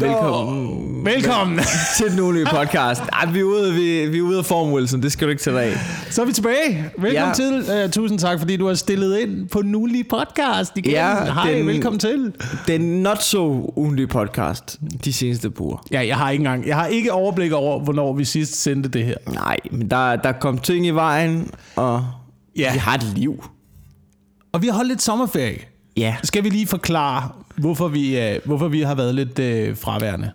Velkommen. Velkommen. til den ulige podcast. Ej, vi er ude, vi, vi er ude af form, Wilson. Det skal du ikke tage dig af. Så er vi tilbage. Velkommen Ja. til. Uh, tusind tak, fordi du har stillet ind på den ulige podcast igen. Ja, Hej, den- velkommen til. Den not so ugenlige podcast de seneste uger. Ja, jeg har ikke engang, jeg har ikke overblik over, hvornår vi sidst sendte det her. Nej, men der, der kom ting i vejen, og Ja. vi har et liv. Og vi har holdt lidt sommerferie. Ja. Skal vi lige forklare, hvorfor vi, uh, hvorfor vi har været lidt uh, fraværende?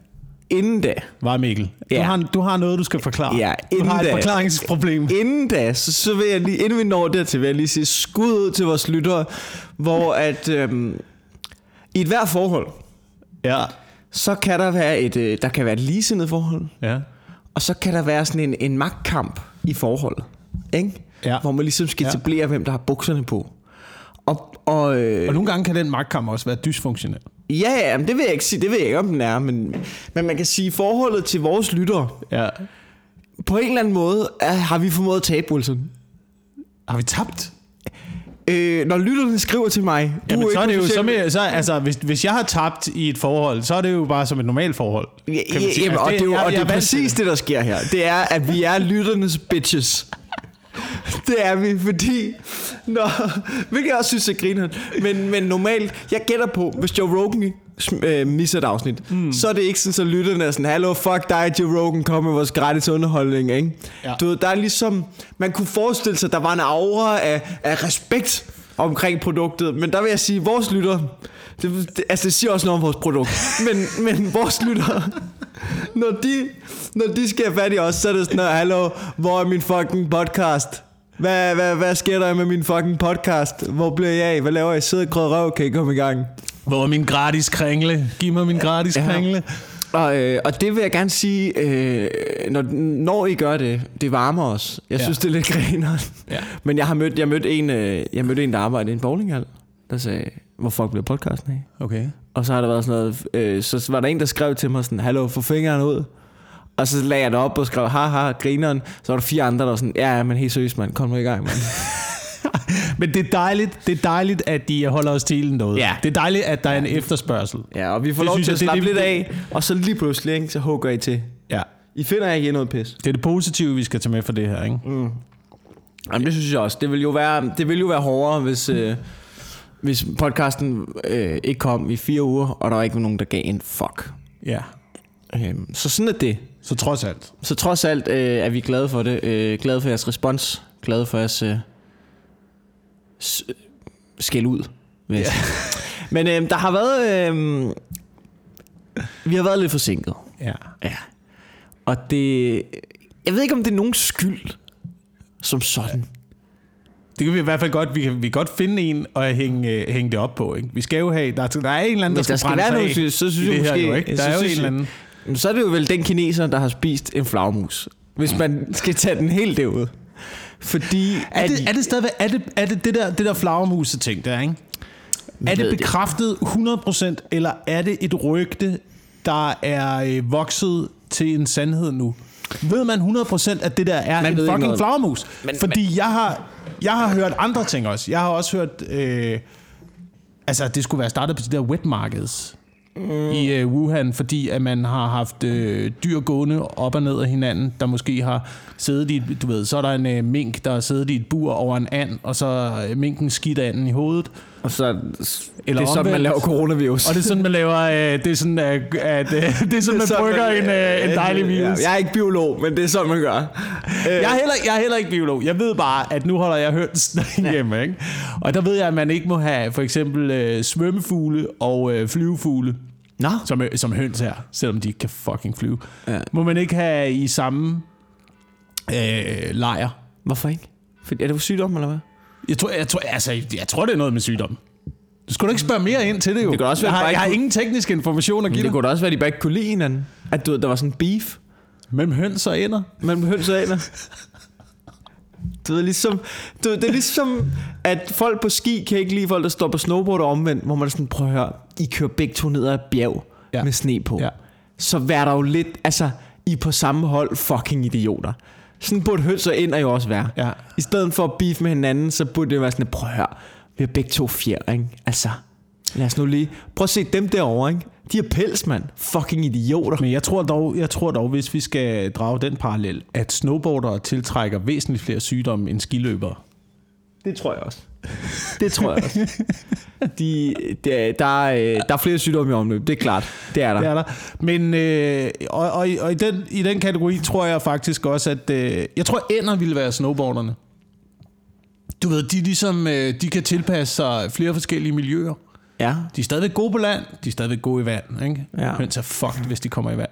Inden da, Var Mikkel? Du, Ja. har, du har noget, du skal forklare. Ja, du inden har et da. forklaringsproblem. inden da, så, så vil jeg lige, inden vi når dertil, vil jeg lige sige skud ud til vores lyttere, hvor at øhm, i et hvert forhold, Ja. så kan der være et, øh, der kan være et ligesindet forhold, Ja. Og så kan der være sådan en, en magtkamp i forholdet. Ikke? Ja. Hvor man ligesom skal Ja. etablere, hvem der har bukserne på. Og, øh, Og nogle gange kan den magtkamp også være dysfunktionel. ja, ja, men det vil jeg ikke sige. Det ved jeg ikke, om den er. Men, men man kan sige, forholdet til vores lyttere, Ja. på en eller anden måde, er, har vi formået at tabe, Wilson. Har vi tabt? Øh, når lytterne skriver til mig, du Jamen, så er det jo på så, altså, hvis, hvis jeg har tabt i et forhold, så er det jo bare som et normalt forhold. Kan man sige. jamen, Altså, og det er jo jeg- og det er præcis det, der sker her. Det er, at vi er lytternes bitches. Det er vi, fordi... Når, hvilket jeg også synes er grineren. Men, men normalt, jeg gætter på, hvis Joe Rogan øh, misser et afsnit, mm. så er det ikke sådan, så lytterne er sådan, Hallo, fuck dig, Joe Rogan, kom med vores gratis underholdning, ikke? Ja. Du ved, der er ligesom... Man kunne forestille sig, der var en aura af, af respekt omkring produktet, men der vil jeg sige, vores lytter, det, det, altså det siger også noget om vores produkt, men, men vores lytter, når de, når de skal have fat i os, så er det sådan, hallo, hvor er min fucking podcast? Hvad, hvad, hvad sker der med min fucking podcast? Hvor bliver jeg af? Hvad laver jeg? Sidder og røv? Kan I komme i gang? Hvor er min gratis kringle? Giv mig min gratis Ja. kringle. Og, øh, og det vil jeg gerne sige, øh, når, når I gør det, det varmer os. Jeg Ja. synes, det er lidt grineren. Ja. Men jeg har mødt, jeg mødte en, øh, jeg mødte en, der arbejder i en bowlinghal, der sagde, hvor fuck bliver podcasten af? Okay. Og så har der været sådan noget, øh, så var der en, der skrev til mig sådan, hallo, få fingeren ud. Og så lagde jeg det op og skrev, haha, grineren. Så var der fire andre, der var sådan, ja, ja, men helt seriøst, mand, kom nu i gang, mand. Men det er dejligt, det er dejligt, at de holder os til derude. Ja. Det er dejligt, at der er en efterspørgsel. Ja, og vi får Det lov synes til at slappe det- lidt af, og så lige pludselig, ikke, så hugger I til. Ja. I finder ikke noget pis. Det er det positive, vi skal tage med for det her, ikke? Jamen, det synes jeg også. Det vil jo være, det vil jo være hårdere, hvis, øh, hvis podcasten øh, ikke kom i fire uger, og der var ikke nogen, der gav en fuck. Ja. Øhm, så sådan er det. Så trods alt. Så trods alt øh, er vi glade for det. Øh, glade for jeres respons. Glade for jeres øh, s- skæld ud. sige. Men øh, der har været... Øh, vi har været lidt forsinket. Ja. Ja. Og det... Jeg ved ikke, om det er nogen skyld som sådan. Det kan vi i hvert fald godt, vi kan, vi kan godt finde en og hænge, øh, hænge det op på, ikke? Vi skal jo have, der, der er en eller anden, der, Hvis der skal brænde være sig noget, så- så synes jeg det her måske- Jo, ikke? Der så er jo en eller anden... Så er det jo vel den kineser, der har spist en flagmus. Hvis man skal tage den helt derud. Fordi... Er det, er det stadigvæk, er det, er det det der, det der flagermuse ting der, ikke? Er det bekræftet 100%, eller er det et rygte, der er øh, vokset til en sandhed nu? Ved man 100% at det der er Man en fucking flagermus? Men- Fordi jeg har, jeg har hørt andre ting også. Jeg har også hørt, øh, altså det skulle være startet på de der wet markets mm. i øh, Wuhan, fordi at man har haft øh, dyr gående op og ned af hinanden, der måske har siddet i, du ved, så er der en øh, mink, der har siddet i et bur over en and, og så øh, minken skidt anden i hovedet. Og så... Eller det er sådan, man laver coronavirus. Og det er sådan, man laver, øh, det er sådan, at, at øh, det er sådan, man brygger en, øh, en dejlig virus. Ja, jeg er ikke biolog, men det er sådan, man gør. Øh, Jeg er, heller, jeg er heller ikke biolog. Jeg ved bare, at nu holder jeg høns hjemme. Ikke? Og der ved jeg, at man ikke må have for eksempel øh, svømmefugle og øh, flyvefugle, Nå. som, øh, som høns her, selvom de ikke kan fucking flyve. Ja. Må man ikke have i samme øh, lejr. Hvorfor ikke? Fordi, er det for sygdom, eller hvad? Jeg tror, jeg, tror, altså, jeg tror, det er noget med sygdom. Du skulle da ikke spørge mere ind til det jo. Det kan også være, jeg, har, jeg har ingen teknisk information at give Det dig. kunne da også være, at de bare ikke kunne lide hinanden. At du, ved, der var sådan beef Mellem høns og ender. mellem høns og aner. Du ved, ligesom, du ved, det er ligesom, at folk på ski kan ikke lide folk, der står på snowboard og omvendt, hvor man er sådan, prøv at høre, I kører begge to ned ad et bjerg ja. med sne på. Ja. Så vær der jo lidt, altså, I er på samme hold, fucking idioter. Sådan burde høns og ender jo også være. Ja. I stedet for at beef med hinanden, så burde det være sådan, prøv at høre, vi har begge to fjer, ikke? Altså, lad os nu lige, prøv at se dem derovre, ikke? De har pels, mand. Fucking idioter. Men jeg tror, dog, jeg tror dog, hvis vi skal drage den parallel, at snowboardere tiltrækker væsentligt flere sygdomme end skiløbere. Det tror jeg også. Det tror jeg også. De, der, der, er, der er flere sygdomme i omløb, det er klart. Det er der. Det er der. Men øh, og, og, og i, den, i den kategori tror jeg faktisk også, at øh, jeg tror, ender ville være snowboarderne. Du ved, de, ligesom, øh, de kan tilpasse sig flere forskellige miljøer. Ja. De er stadigvæk gode på land, de er stadigvæk gode i vand. Ikke? Ja. Men så fucked, hvis de kommer i vand.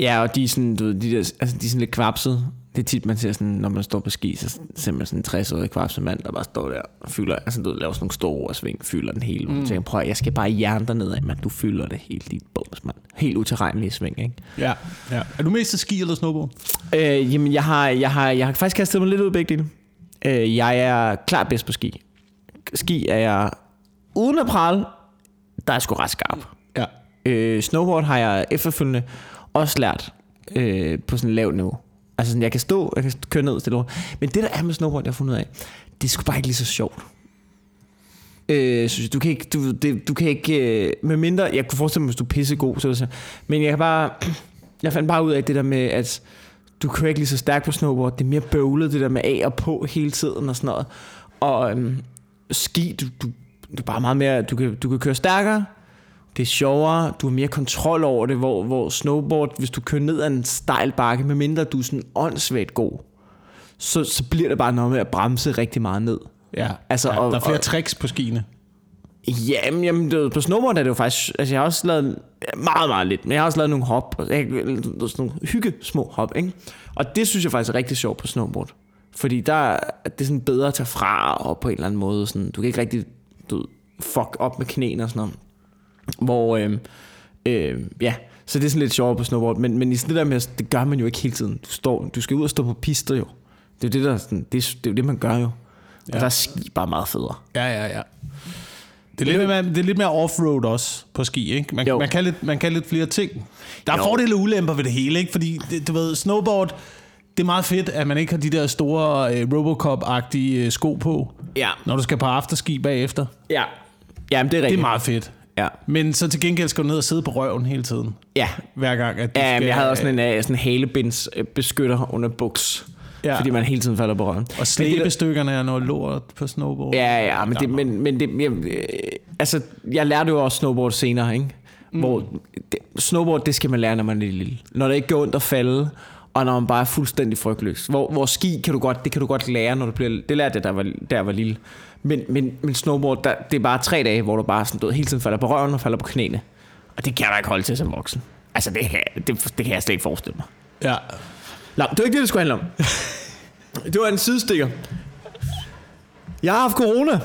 Ja, og de er sådan, du ved, de, der, altså, de er sådan lidt kvapset. Det er tit, man ser sådan, når man står på ski, så ser man sådan en 60-årig kvapset mand, der bare står der og fylder, altså du laver sådan nogle store sving, fylder den hele. Mm. tænker, prøv jeg skal bare hjerne dig nedad, mand. Du fylder det helt dit bums, mand. Helt utilregnelige sving, ikke? Ja. ja. Er du mest til ski eller snowboard? Øh, jamen, jeg har, jeg, har, jeg har faktisk kastet mig lidt ud af begge dele. Øh, jeg er klart bedst på ski. Ski er jeg, uden at prale, der er sgu ret skarp. Ja. Øh, snowboard har jeg efterfølgende også lært øh, på sådan lavt niveau. Altså sådan, jeg kan stå, jeg kan køre ned stille over. Men det der er med snowboard, jeg har fundet ud af, det er sgu bare ikke lige så sjovt. Øh, synes jeg, du kan ikke, du, det, du kan ikke, øh, med mindre, jeg kunne forestille mig, hvis du er pissegod, så det så, men jeg kan bare, jeg fandt bare ud af det der med, at du kører ikke lige så stærkt på snowboard, det er mere bøvlet, det der med af og på hele tiden og sådan noget. Og øhm, ski, du, du, du er bare meget mere, du kan, du kan køre stærkere, det er sjovere, du har mere kontrol over det, hvor, hvor snowboard, hvis du kører ned ad en stejl bakke, medmindre du er sådan åndssvagt god, så, så bliver det bare noget med at bremse rigtig meget ned. Ja, Altså, ja og- der er flere og- tricks på skiene. Jamen, jamen det, på snowboard er det jo faktisk... Altså, jeg har også lavet meget, meget lidt, men jeg har også lavet nogle hop. Jeg, sådan nogle hygge små hop, ikke? Og det synes jeg faktisk er rigtig sjovt på snowboard. Fordi der er det er sådan bedre at tage fra og på en eller anden måde. Sådan, du kan ikke rigtig du, fuck op med knæene og sådan noget. Hvor, øh, øh, ja, så det er sådan lidt sjovere på snowboard. Men, men i sådan det der med, det gør man jo ikke hele tiden. Du, står, du skal ud og stå på pister jo. Det er jo det, der, er sådan, det, er, det, er jo det man gør jo. Og Ja. der er ski bare meget federe. Ja, ja, ja. Det er, lidt mere, det er lidt mere offroad også på ski, ikke? Man, Jo. man, kan, lidt, man kan lidt flere ting. Der er Jo. fordele og ulemper ved det hele, ikke? Fordi, det, du ved, snowboard, det er meget fedt, at man ikke har de der store øh, Robocop-agtige øh, sko på, Ja. når du skal på afterski bagefter. Ja. Jamen, det er Det rigtigt. er meget fedt. Ja. Men så til gengæld skal du ned og sidde på røven hele tiden. Ja. Hver gang, at du Ja, skal... men jeg havde også sådan en, uh, sådan en halebinds øh, beskytter under buks. Ja. Fordi man hele tiden falder på røven. Og slæbestykkerne er noget lort på snowboard. Ja, ja, men det, men, men det, jeg, øh, altså, jeg lærte jo også snowboard senere, ikke? Hvor det, snowboard, det skal man lære, når man er lille. Når det ikke går ondt at falde, og når man bare er fuldstændig frygtløs. Hvor, hvor ski kan du godt, det kan du godt lære, når du bliver... Det lærte jeg, da jeg var, da jeg var lille. Men, men, men snowboard, der, det er bare tre dage, hvor du bare sådan, du hele tiden falder på røven og falder på knæene. Og det kan jeg da ikke holde til som voksen. Altså, det kan, det, det kan jeg slet ikke forestille mig. ja. Nå, det var ikke det, det skulle handle om. Det var en sidestikker. Jeg har haft corona.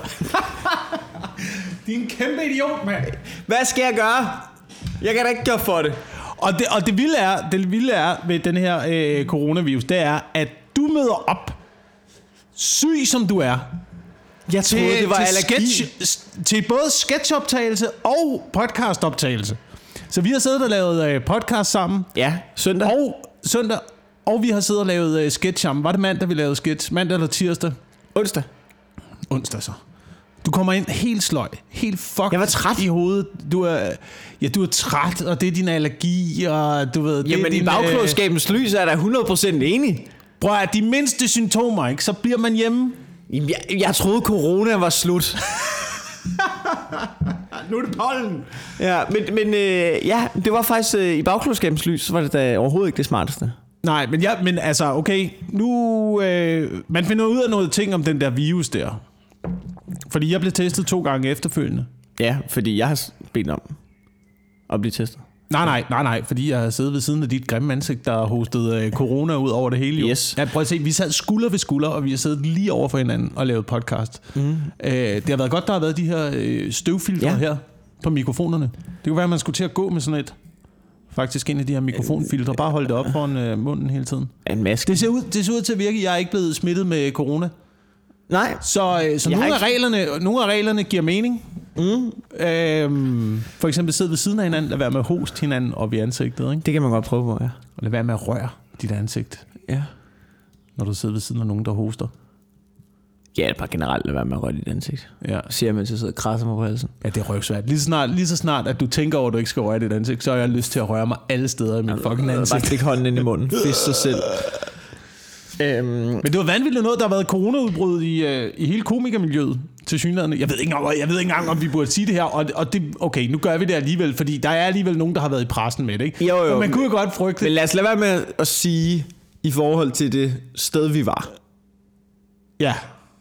Din kæmpe idiot, mand. Hvad skal jeg gøre? Jeg kan da ikke gøre for det. Og det, og det vilde er, det vilde er ved den her øh, coronavirus, det er, at du møder op, syg som du er, Jeg troede, det var til, allergi. sketch, til både sketchoptagelse og podcastoptagelse. Så vi har siddet og lavet øh, podcast sammen, Ja, søndag. og søndag, og vi har siddet og lavet øh, sketch sammen. Var det mandag, vi lavede sketch? Mandag eller tirsdag? onsdag. Onsdag så. Du kommer ind helt sløj, helt fucked Jeg var træt. i hovedet. Du er, ja, du er træt, og det er din allergi, og du ved... det Jamen, i din, bagklodskabens lys er da 100% enig. Øh, prøv at de mindste symptomer, ikke? Så bliver man hjemme. Jeg, jeg troede, corona var slut. Nu er det pollen. Ja, men, men øh, ja, det var faktisk øh, i bagklodskabens lys, så var det da overhovedet ikke det smarteste. Nej, men, ja, men altså, okay, nu... Øh, man finder ud af noget ting om den der virus der. Fordi jeg blev testet to gange efterfølgende. Ja, fordi jeg har bedt om at blive testet. Nej, nej, nej, nej, fordi jeg har siddet ved siden af dit grimme ansigt, der har hostet øh, corona ud over det hele. Jo. Yes. Ja, prøv at se, vi sad skulder ved skulder, og vi har siddet lige over for hinanden og lavet podcast. Mm. Øh, det har været godt, der har været de her øh, støvfiltre ja. Her på mikrofonerne. Det kunne være, at man skulle til at gå med sådan et, faktisk en af de her mikrofonfiltre, bare holde det op foran øh, munden hele tiden. En maske. Det ser, ud, det ser ud til at virke, jeg er ikke blevet smittet med corona. Nej, Så, øh, så nogle, af ikke- reglerne, nogle af reglerne giver mening. Mm. Øhm, for eksempel sidde ved siden af hinanden, lad være med at hoste hinanden op i ansigtet, ikke? det kan man godt prøve på, ja. Og lad være med at røre dit ansigt, Ja. når du sidder ved siden af nogen, der hoster. Ja, bare generelt lade være med at røre dit ansigt. Ja. Siger mens jeg sidder og krasser mig på halsen. Ja, det er røvsvært. Lige så, snart, lige så snart, at du tænker over, at du ikke skal røre dit ansigt, så har jeg lyst til at røre mig alle steder i min fucking Bare ansigt. stikke hånden ind i munden. Fisk sig selv. Øhm, Men det var vanvittigt noget, der har været coronaudbrud i, øh, i hele komikermiljøet til synligheden. Jeg ved ikke engang, jeg ved ikke engang, om vi burde sige det her, og, og det, okay, nu gør vi det alligevel, fordi der er alligevel nogen, der har været i pressen med det, ikke? Jo, jo, Og man men- kunne jo godt frygte, men lad os lade være med at sige i forhold til det sted, vi var. ja,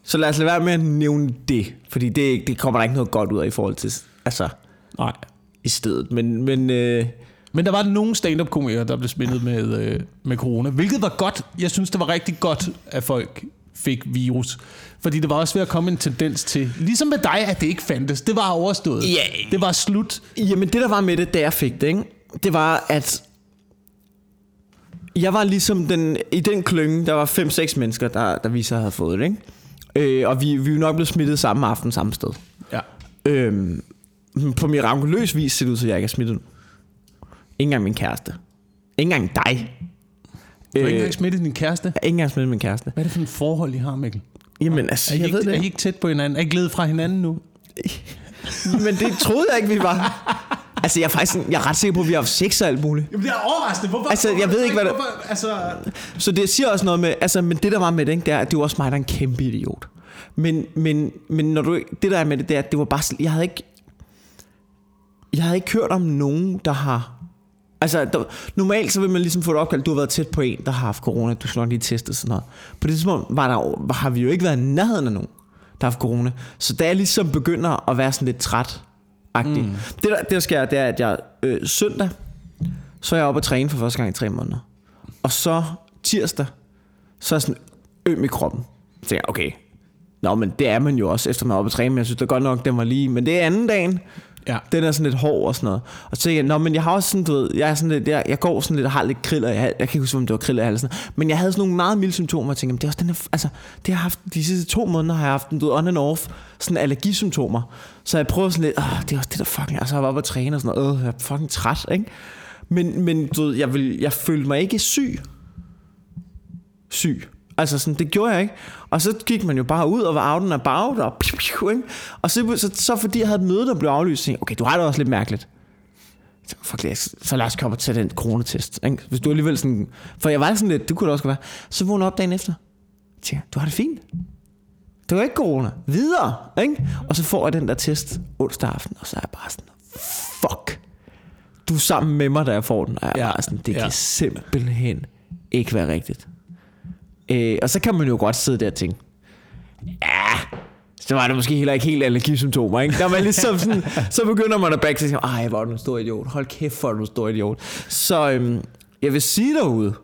Så lad os lade være med at nævne det. Fordi det, det kommer der ikke noget godt ud af i forhold til... Altså, nej. i stedet. Men, men øh, Men der var nogle stand-up-komikere, der blev smittet med, øh, med corona, hvilket var godt. Jeg synes, det var rigtig godt, at folk fik virus. Fordi det var også ved at komme en tendens til, ligesom med dig, at det ikke fandtes. Det var overstået. Ja. Det var slut. Jamen det der var med det, da jeg fik det, ikke? det var, at jeg var ligesom den, i den klynge, der var 5-6 mennesker, der, der viser havde fået det. Ikke? Øh, og vi, vi er nok blevet smittet samme aften, samme sted. Ja. Øh, på mirakuløs vis ser det ud, så jeg ikke er smittet nu. Engang min kæreste. Ikke engang dig. Du har ikke Øh, engang smittet din kæreste. jeg er ikke engang smittet min kæreste. Hvad er det for en forhold, I har, Mikkel? Jamen altså, Er I, jeg ikke, ved det er I ikke. tæt på hinanden? Er I glædet fra hinanden nu? Men det troede jeg ikke, vi var. Altså, jeg er faktisk jeg er ret sikker på, at vi har haft sex og alt muligt. Jamen, det er overraskende. Hvorfor? Altså, jeg ved ikke, hvad det- Hvorfor, altså, Så det siger også noget med, altså, men det der var med det, ikke, det er, at det var også mig, der er en kæmpe idiot. Men, men, men når du, det der er med det, det er, at det var bare, jeg havde ikke, jeg havde ikke hørt om nogen, der har, altså der, normalt så vil man ligesom få det opkaldt, du har været tæt på en, der har haft corona, du skal nok lige teste sådan noget. På det tidspunkt var der, har vi jo ikke været i nærheden af nogen, der har haft corona. Så da jeg ligesom begynder at være sådan lidt træt, mm. det, der, det der sker, det er, at jeg øh, søndag, så er jeg oppe at træne for første gang i tre måneder. Og så tirsdag, så er jeg sådan øm i kroppen. Så tænker jeg, okay, Nå, men det er man jo også, efter man er oppe at træne, men jeg synes da godt nok, den var lige... Men det er anden dagen, ja. den er sådan lidt hård og sådan noget. Og så tænker jeg, nå, men jeg har også sådan, du ved, jeg, er sådan lidt, jeg, jeg går sådan lidt og har lidt kriller i Jeg kan ikke huske, om det var kriller i halsen. Men jeg havde sådan nogle meget milde symptomer, og jeg tænkte, det er også den her, altså, det har jeg haft, de sidste to måneder har jeg haft, du ved, on and off, sådan allergisymptomer. Så jeg prøver sådan lidt, åh, det er også det der fucking, altså jeg var oppe at træne og sådan noget, Åh, jeg er fucking træt, ikke? Men, men du ved, jeg, vil, jeg følte mig ikke syg. Syg. Altså sådan, det gjorde jeg ikke. Og så gik man jo bare ud og var out and about, og, piu, piu, ikke? og så, så, så, fordi jeg havde et møde, der blev aflyst, jeg, okay, du har det også lidt mærkeligt. Så, fuck, lad os- så lad os komme og tage den coronatest. Ikke? Hvis du alligevel sådan... For jeg var sådan lidt, det kunne det også være. Så vågnede jeg op dagen efter. Jeg tænkte, du har det fint. Det var ikke corona. Videre. Ikke? Og så får jeg den der test onsdag aften, og så er jeg bare sådan, fuck. Du er sammen med mig, da jeg får den. Og jeg er Ja, bare sådan, det ja. kan simpelthen ikke være rigtigt. Øh, og så kan man jo godt sidde der og tænke, ja, så var det måske heller ikke helt allergisymptomer, ikke? Der var ligesom sådan, så begynder man at bakke sig, ej, hvor er du en stor idiot. Hold kæft, hvor er du en stor idiot. Så øhm, jeg vil sige derude,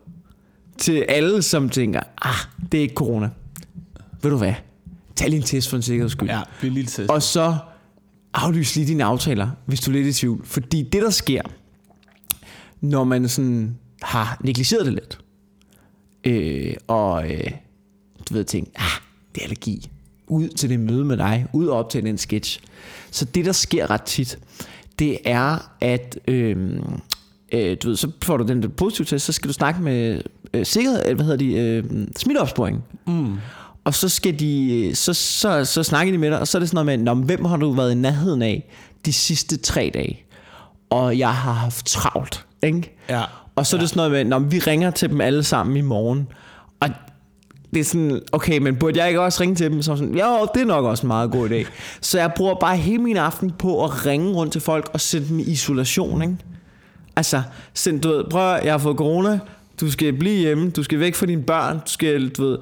til alle, som tænker, ah, det er ikke corona. Ved du hvad? Tag lige en test for en sikkerheds skyld. Ja, en lille test. Og så aflys lige dine aftaler, hvis du er lidt i tvivl. Fordi det, der sker, når man sådan har negligeret det lidt, øh, og øh, du ved, tænkt, ah, det er allergi. Ud til det møde med dig, ud og optage den sketch. Så det, der sker ret tit, det er, at øh, øh, du ved, så får du den der positive test, så skal du snakke med øh, sikkerhed, eller hvad hedder de, øh, smitteopsporing. Mm. Og så skal de, så, så, så snakker de med dig, og så er det sådan noget med, Nå, hvem har du været i nærheden af de sidste tre dage? Og jeg har haft travlt, ikke? Ja. Og så er det sådan noget med, Nå, men vi ringer til dem alle sammen i morgen. Og det er sådan, okay, men burde jeg ikke også ringe til dem? Så sådan, jo, det er nok også en meget god idé. Så jeg bruger bare hele min aften på at ringe rundt til folk og sætte dem i isolation, ikke? Altså, send, du ved, prøv jeg har fået corona, du skal blive hjemme, du skal væk fra dine børn, du skal, du ved,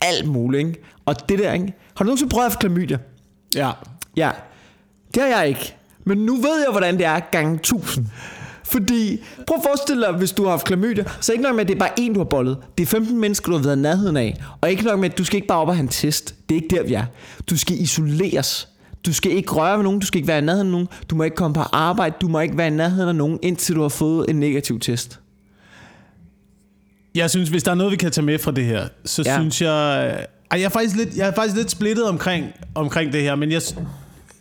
alt muligt, ikke? Og det der, ikke? Har du nogensinde prøvet at klamydia? Ja. Ja, det har jeg ikke. Men nu ved jeg, hvordan det er gang 1000. Fordi, prøv at forestille dig, hvis du har haft klamydia, så er ikke nok med, at det er bare en, du har bollet. Det er 15 mennesker, du har været nærheden af. Og ikke nok med, at du skal ikke bare op og have en test. Det er ikke der, vi er. Du skal isoleres. Du skal ikke røre ved nogen, du skal ikke være i nærheden af nogen. Du må ikke komme på arbejde, du må ikke være i nærheden af nogen, indtil du har fået en negativ test. Jeg synes, hvis der er noget, vi kan tage med fra det her, så ja. synes jeg... Ej, jeg er faktisk lidt, jeg er faktisk lidt splittet omkring, omkring det her, men jeg,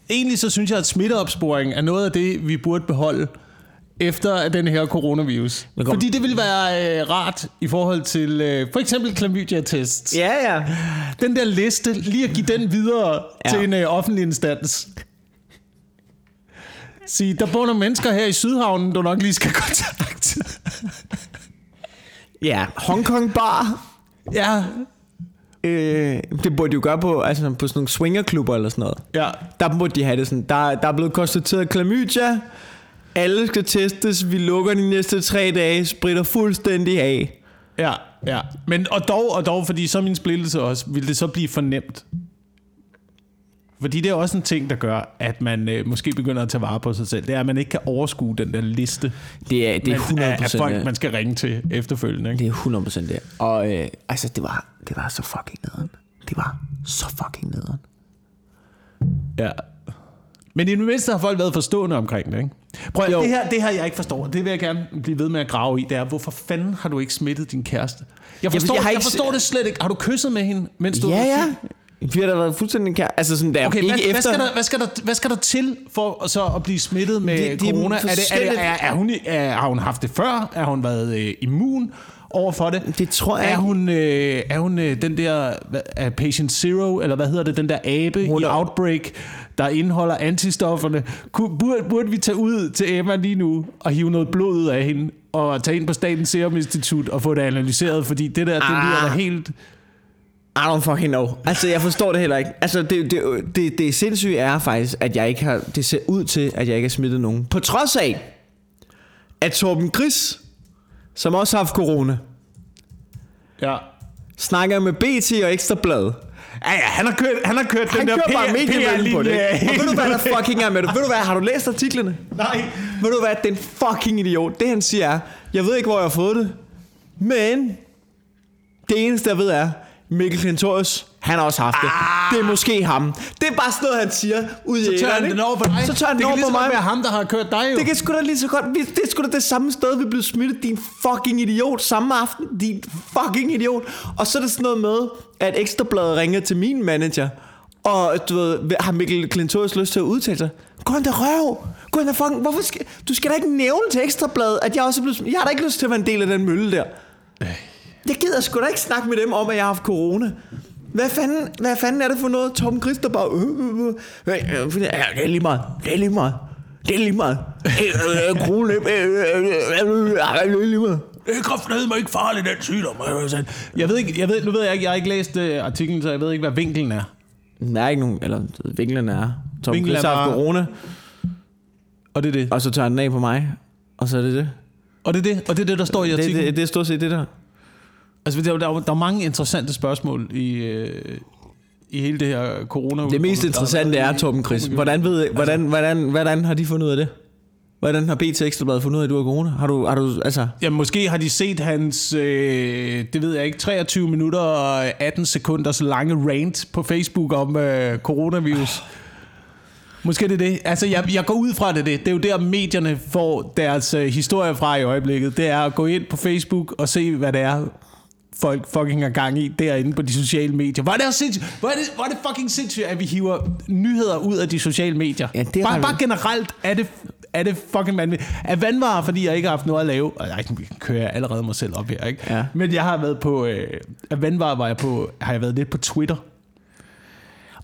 egentlig så synes jeg, at smitteopsporing er noget af det, vi burde beholde efter den her coronavirus. Fordi det ville være øh, rart i forhold til øh, for eksempel klamydia-tests. Ja, ja. Den der liste, lige at give den videre ja. Til en øh, offentlig instans. Sige, der bor nogle mennesker her i Sydhavnen, du nok lige skal kontakte. Ja, Hong Kong Bar. ja, Øh, det burde de jo gøre på, altså på sådan nogle swingerklubber eller sådan noget. ja. Der burde de have det sådan. Der, der er blevet konstateret klamydia. Alle skal testes. Vi lukker de næste tre dage. Spritter fuldstændig af. Ja, ja. Men og dog, og dog, fordi så min splittelse også, vil det så blive for nemt. Fordi det er også en ting, der gør, at man øh, måske begynder at tage vare på sig selv. Det er, at man ikke kan overskue den der liste Det er, det er man- 100% af, af folk, man skal ringe til efterfølgende. Ikke? Det er 100% det. Og øh, altså, det var, det var så fucking nederen. Det var så fucking nederen. Ja. Men i det mindste har folk været forstående omkring det, ikke? Prøv at, det her, det her, jeg ikke forstår, det vil jeg gerne blive ved med at grave i, det er, hvorfor fanden har du ikke smittet din kæreste? Jeg forstår, jeg jeg, jeg forstår det slet ikke. Har du kysset med hende, mens du Ja, ja. Vi har da været fuldstændig kær. Altså sådan der, Okay, ikke hvad, efter... hvad, skal der, hvad, skal der, hvad skal der til for så at blive smittet med Det- det er corona? Er, det, er, det, er, er hun, er, har hun haft det før? Er hun været øh, immun over for det? Det tror jeg er hun, øh, er hun øh, den der er patient zero, eller hvad hedder det, den der abe Hun i Outbreak, der indeholder antistofferne? Burde, burde vi tage ud til Emma lige nu og hive noget blod ud af hende, og tage ind på Statens Serum Institut og få det analyseret? Fordi det der, det lyder da Ah. helt... I don't fucking know. Altså, jeg forstår det heller ikke. Altså, det, det, det, det sindssyge er faktisk, at jeg ikke har... Det ser ud til, at jeg ikke har smittet nogen. På trods af, at Torben Gris, som også har haft corona, Ja. snakker med BT og Ekstrablad. Ja, ja, han har kørt, han har kørt Han den der kører bare mediemøllen på det. Og ved du, hvad der fucking er med det? Ved du hvad, har du læst artiklerne? Nej. Ved du hvad, den fucking idiot. Det han siger er, jeg ved ikke, hvor jeg har fået det, men det eneste, jeg ved er, Mikkel Klintorius, han har også haft det. Ah. Det er måske ham. Det er bare sådan noget, han siger ud i Så tør han den over på dig. Så tør han det den over kan lige på så godt mig. være ham, der har kørt dig jo. Det kan sgu da lige så godt. vi- Det er sgu da det samme sted, vi blev smittet. Din fucking idiot. Samme aften. Din fucking idiot. Og så er det sådan noget med, at Ekstrabladet ringer til min manager. Og du ved, har Mikkel Klintorius lyst til at udtale sig? Gå ind der røv. Gå ind der fucking... Hvorfor skal... Du skal da ikke nævne til Ekstrabladet, at jeg også er blevet smittet. Jeg har da ikke lyst til at være en del af den mølle der. Jeg gider sgu da ikke snakke med dem om, at jeg har haft corona. Hvad fanden, hvad fanden er det for noget? Tom Chris, der bare... Øh, øh, øh, øh, øh, ja, det er lige meget. Det er lige meget. Det er lige meget. Øh, øh, øh, øh, øh, øh, øh, øh, det er lige meget. Det er kraftedeme ikke farligt, den sygdom. Jeg ved ikke, jeg ved, nu ved jeg ikke, jeg har ikke læst uh, artiklen, så jeg ved ikke, hvad vinklen er. Der er ikke nogen... Eller vinklen er... Tom Vinklen Chris er har corona, Og det er det. og så tager den af på mig. Og så er det det. Og det er det, og det, er det der står i Det, artiklen. det, det er stort set det der. Altså, der, er der, er der er mange interessante spørgsmål i, uh, i hele det her corona. Det mest interessante er, Torben Chris, hvordan, ved, hvordan, hvordan, hvordan har de fundet ud af det? Hvordan har BT Ekstrabladet fundet ud af, at du har corona? Har du, har du, altså... Ja, måske har de set hans, øh, det ved jeg ikke, 23 minutter og 18 sekunders lange rant på Facebook om øh, coronavirus. Måske er det det. Altså, jeg, jeg går ud fra det, det. Det er jo der, medierne får deres øh, historie fra i øjeblikket. Det er at gå ind på Facebook og se, hvad det er, folk fucking har gang i derinde på de sociale medier. Er det, også sindssygt, er det, hvor er det fucking sindssygt, at vi hiver nyheder ud af de sociale medier. Ja, det er bare, bare generelt er det, er det fucking vanvittigt. Af vandvarer, fordi jeg ikke har haft noget at lave. Og jeg kører allerede mig selv op her, ikke? Ja. Men jeg har været på... Øh, af vandvarer var jeg på, har jeg været lidt på Twitter.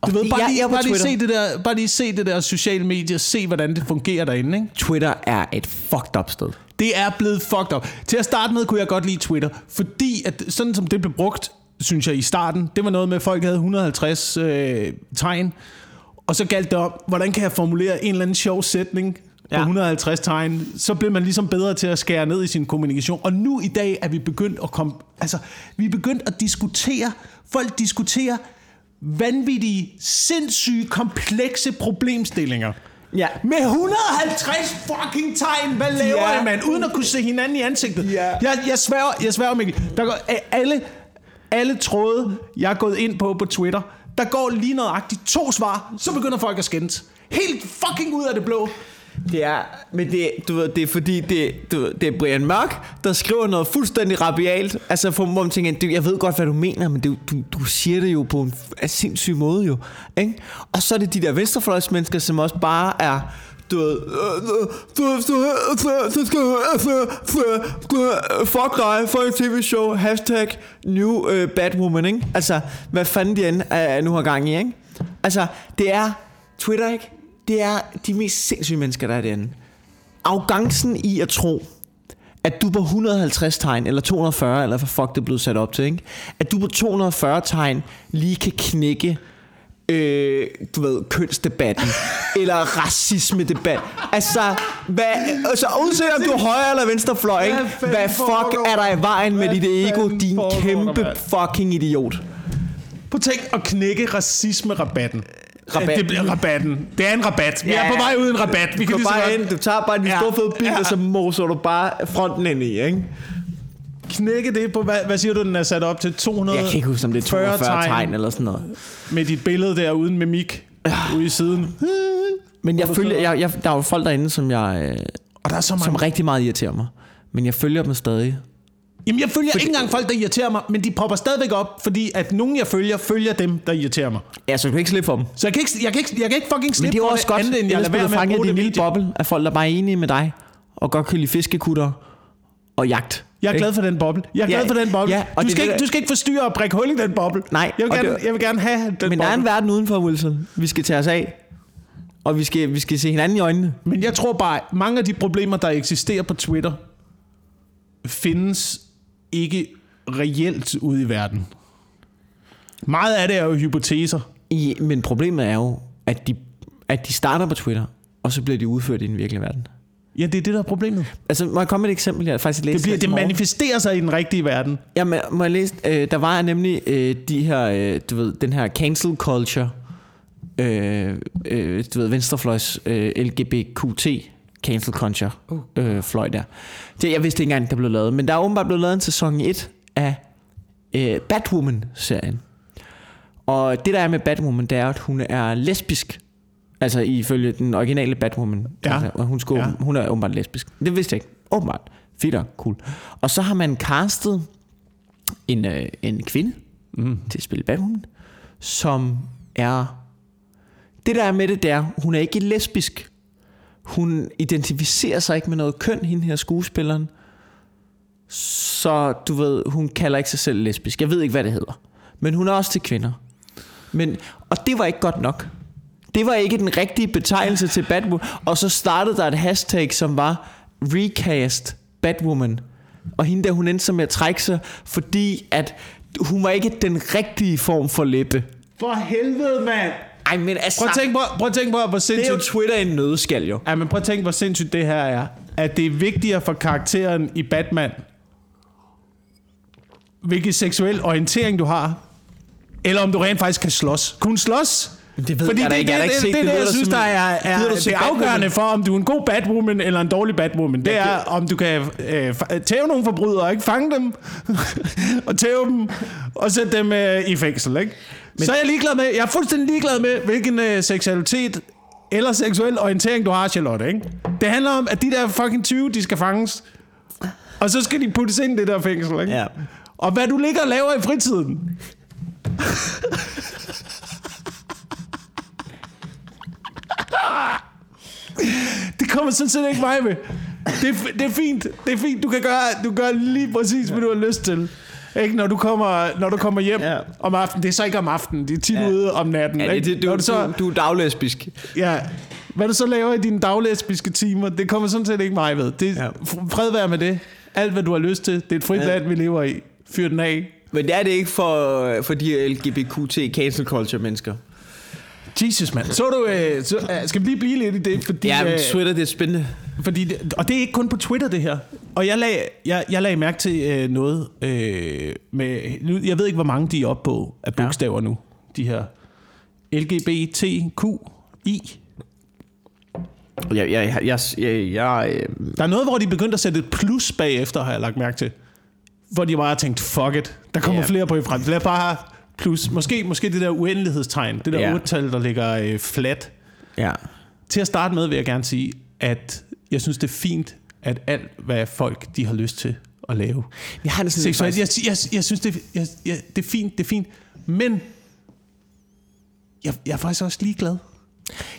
Du ved, bare, jeg- lige, jeg bare, lige se det der, bare lige se det der sociale medier, se hvordan det fungerer derinde, ikke? Twitter er et fucked up sted. Det er blevet fucked up. Til at starte med kunne jeg godt lide Twitter, fordi at sådan som det blev brugt, synes jeg i starten, det var noget med, at folk havde 150 øh, tegn, og så galt det om, hvordan kan jeg formulere en eller anden sjov sætning på Ja. 150 tegn, så blev man ligesom bedre til at skære ned i sin kommunikation. Og nu i dag er vi begyndt at komme, altså vi er begyndt at diskutere, folk diskuterer vanvittige, sindssyge, komplekse problemstillinger. Ja. Med 150 fucking tegn, hvad laver Ja. I, mand? Uden at kunne se hinanden i ansigtet. Ja. Jeg, jeg sværger, jeg sværger, Mikkel. Der går, alle, alle tråde, jeg er gået ind på på Twitter, der går lige nøjagtigt to svar, så begynder folk at skændes. Helt fucking ud af det blå. Det er, men det, du ved, det er fordi, det, du ved, det er Brian Mørk, der skriver noget fuldstændig rabialt. Altså, for, hvor man tænker, jeg ved godt, hvad du mener, men det, du, du siger det jo på en sindssyg måde jo. Ikke? Og så er det de der venstrefløjsmennesker, som også bare er du ved, fuck dig, fuck tv-show, hashtag new øh, uh, Batwoman, ikke? Altså, hvad fanden de end uh, nu har gang i, ikke? Altså, det er Twitter, ikke? Det er de mest sindssyge mennesker, der er derinde. Arrogancen i at tro, at du på 150 tegn, eller 240, eller hvad fuck det er blevet sat op til, ikke? At du på 240 tegn lige kan knække øh, du ved, kønsdebatten, eller racisme-debat. Altså, hvad, altså, uanset om du er højre eller venstrefløj, ikke? Hvad fuck er der i vejen med dit ego, din kæmpe fucking idiot? Prøv at tænk at knække racisme-rabatten. Rabatten. Det bliver rabatten. Det er en rabat. Vi Ja. er på vej ud en rabat. Vi Du kan bare ind, du tager bare din Ja. store fede bil, Ja. og så moser du bare fronten ind i, ikke? knække det på, hvad, hvad siger du, den er sat op til? 200 Jeg kan ikke huske, om det er 42 40 tegn. tegn eller sådan noget. med dit billede der uden mimik ude i siden. Men jeg følger, jeg, jeg, der er jo folk derinde, som jeg, øh, Og der er så mange. som rigtig meget irriterer mig. Men jeg følger dem stadig. Jamen, jeg følger ikke engang folk, der irriterer mig, men de popper stadigvæk op, fordi at nogen, jeg følger, følger dem, der irriterer mig. Ja, så du kan ikke slippe for dem. Så jeg kan ikke, jeg kan ikke, jeg kan ikke fucking Men slippe det er også godt, andet, end jeg lader være med at bruge din det lille boble af folk, der bare er enige med dig, og godt kan lide fiskekutter og jagt. Jeg er glad for den boble. Jeg er glad Ja, for den boble. ja, og du, det skal er ikke, det, du skal ikke forstyrre og brække hul i den boble. Nej, Jeg vil, gerne, det- jeg vil gerne have den Men boble. der er en verden udenfor, Wilson. Vi skal tage os af. Og vi skal, vi skal se hinanden i øjnene. Men jeg tror bare, mange af de problemer, der eksisterer på Twitter, findes ikke reelt ude i verden. Meget af det er jo hypoteser. I, men problemet er jo, at de, at de starter på Twitter, og så bliver de udført i den virkelige verden. Ja, det er det, der er problemet. Altså, må jeg komme med et eksempel? Jeg faktisk læst Det, bliver, det manifesterer sig i den rigtige verden. Jamen, må jeg læse? Øh, der var nemlig øh, de her, øh, du ved, den her cancel culture, øh, øh, du ved, venstrefløjs øh, LGBTQT cancel culture øh, fløj der. Det, jeg vidste ikke engang, der blev lavet, men der er åbenbart blevet lavet en sæson 1 af øh, Batwoman-serien. Og det der er med Batwoman, det er, at hun er lesbisk. Altså ifølge den originale Batwoman. Ja. Altså, og hun, skulle, Ja. hun er åbenbart lesbisk. Det vidste jeg ikke. Åbenbart. Fedt og cool. Og så har man castet en, øh, en kvinde mm. til at spille Batwoman, som er... Det der er med det, det er, hun er ikke lesbisk. Hun identificerer sig ikke med noget køn, hende her skuespilleren. Så du ved, hun kalder ikke sig selv lesbisk. Jeg ved ikke, hvad det hedder. Men hun er også til kvinder. Men, og det var ikke godt nok. Det var ikke den rigtige betegnelse til Batwoman. Og så startede der et hashtag, som var recast Batwoman. Og hende der, hun endte så med at trække sig, fordi at hun var ikke den rigtige form for læbe. For helvede, mand! Ej, men altså, Prøv at tænke på, prøv at tænke på hvor det er sindssygt... jo Twitter i en nødskal jo. Ja, men prøv at tænke, hvor sindssygt det her er. At det er vigtigere for karakteren i Batman, hvilken seksuel orientering du har, eller om du rent faktisk kan slås. Kunne slås? Det ved Fordi jeg da det, ikke. Jeg det, da ikke det, set det, det. det, jeg synes, der er, er det er afgørende for, om du er en god Batwoman eller en dårlig Batwoman. Det er, om du kan øh, tæve nogle forbrydere, ikke fange dem, og tæve dem, og sætte dem øh, i fængsel. Ikke? Men, så er jeg ligeglad med, jeg er fuldstændig ligeglad med, hvilken øh, seksualitet eller seksuel orientering du har, Charlotte. Ikke? Det handler om, at de der fucking 20, de skal fanges, og så skal de puttes ind i det der fængsel. Ikke? Ja. Og hvad du ligger og laver i fritiden. Det kommer sådan set ikke mig med. Det er, det er fint. Det er fint. Du kan gøre, du gør lige præcis, hvad du har lyst til. Ikke, når du kommer, når du kommer hjem Ja. om aftenen. Det er så ikke om aftenen. Det er tit Ja. ude om natten. Ja, det, det, du, du så, du, du er daglesbisk. ja, hvad du så laver i dine daglesbiske timer, det kommer sådan set ikke mig ved. Det, Ja. Fred være med det. Alt, hvad du har lyst til. Det er et frit Ja. land, vi lever i. Fyr den af. Men det er det ikke for, for de her LGBTQT cancel culture mennesker. Jesus, mand. Så du... Øh, så, øh, skal vi lige blive lidt i det? Fordi, Ja, men øh, Twitter, det er spændende. Fordi det, og det er ikke kun på Twitter, det her. Og jeg lagde, jeg, jeg lagde mærke til øh, noget øh, med... Nu, jeg ved ikke, hvor mange de er oppe på af Ja. bogstaver nu. De her LGBTQI. Jeg, jeg, jeg, jeg, jeg, øh, Der er noget, hvor de begyndte at sætte et plus bagefter, har jeg lagt mærke til. Hvor de bare har tænkt, fuck it. Der kommer Ja. flere på i fremtiden. Lad bare plus. Måske, måske det der uendelighedstegn. Det der Ja. tal der ligger øh, flat. ja. Til at starte med vil jeg gerne sige, at jeg synes, det er fint, at alt, hvad folk de har lyst til at lave. Jeg har det sådan Seksuelt, jeg, jeg, jeg synes, det, jeg, jeg, det er fint, det er fint. Men jeg, jeg er faktisk også ligeglad.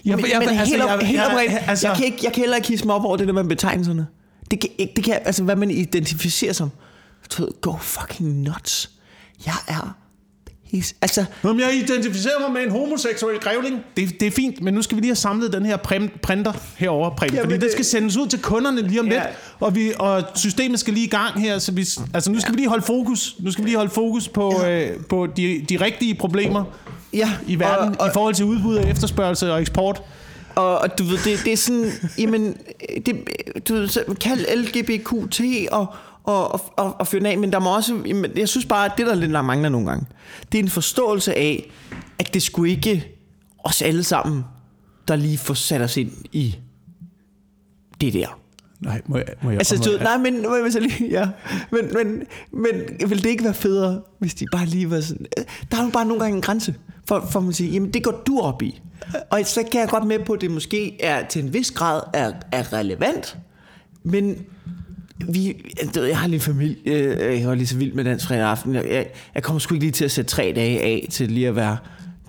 Jeg, Men, jeg, men altså, helt, op, jeg, helt oprigtigt, jeg, altså, jeg, kan ikke, jeg kan heller ikke hisse mig op over det der med betegnelserne. Det kan, ikke- det kan altså, hvad man identificerer som. Go fucking nuts. Jeg er pis. Altså, Om jeg identificerer mig med en homoseksuel grævling. Det, det er fint, men nu skal vi lige have samlet den her printer herover, Preben, Jamen, fordi det det- skal sendes ud til kunderne lige om Ja. lidt, og, vi, og systemet skal lige i gang her, så vi, altså nu skal vi lige holde fokus, nu skal vi lige holde fokus på, øh, på de, de rigtige problemer ja. i verden Og, og, i forhold til udbud og efterspørgsel og eksport. og, og du ved, det, det er sådan, jamen, det, du ved, så kald LGBTQT og, og, og, og, og fyre den af, men der må også, jeg synes bare, at det der lidt der mangler nogle gange, det er en forståelse af, at det skulle ikke os alle sammen, der lige får sat os ind i det der. Nej, må jeg, må jeg, Altså, må jeg, nej, men, men, så lige, ja. men, men, men vil det ikke være federe, hvis de bare lige var sådan... Der er jo bare nogle gange en grænse, for, for man siger, jamen det går du op i. Og så kan jeg godt med på, at det måske er til en vis grad er, er relevant, men vi, jeg har lige en familie, øh, jeg var lige så vild med dansk fredag aften. Jeg, jeg, kommer sgu ikke lige til at sætte tre dage af til lige at være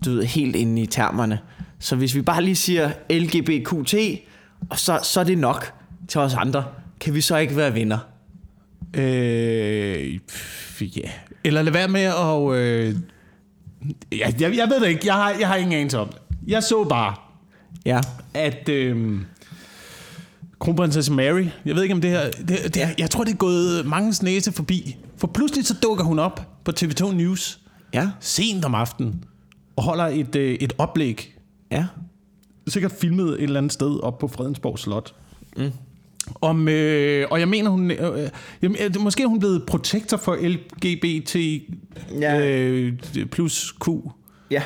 du ved, helt inde i termerne. Så hvis vi bare lige siger LGBTQT, og så, så er det nok til os andre. Kan vi så ikke være venner? Øh, ja. Eller lad være med at... Øh, jeg, jeg, jeg ved det ikke. Jeg har, jeg har ingen anelse om det. Jeg så bare, Ja. at øh, kronprinsesse Mary, jeg ved ikke om det her, det, det, jeg tror det er gået mange næse forbi, for pludselig så dukker hun op på TV2 News Ja. sent om aftenen og holder et, øh, et oplæg, Ja. sikkert filmet et eller andet sted op på Fredensborg Slot. Mm. Om, øh, og jeg mener, hun, øh, jamen, øh, måske er hun blevet protektor for LGBT Ja. øh, plus Q Ja.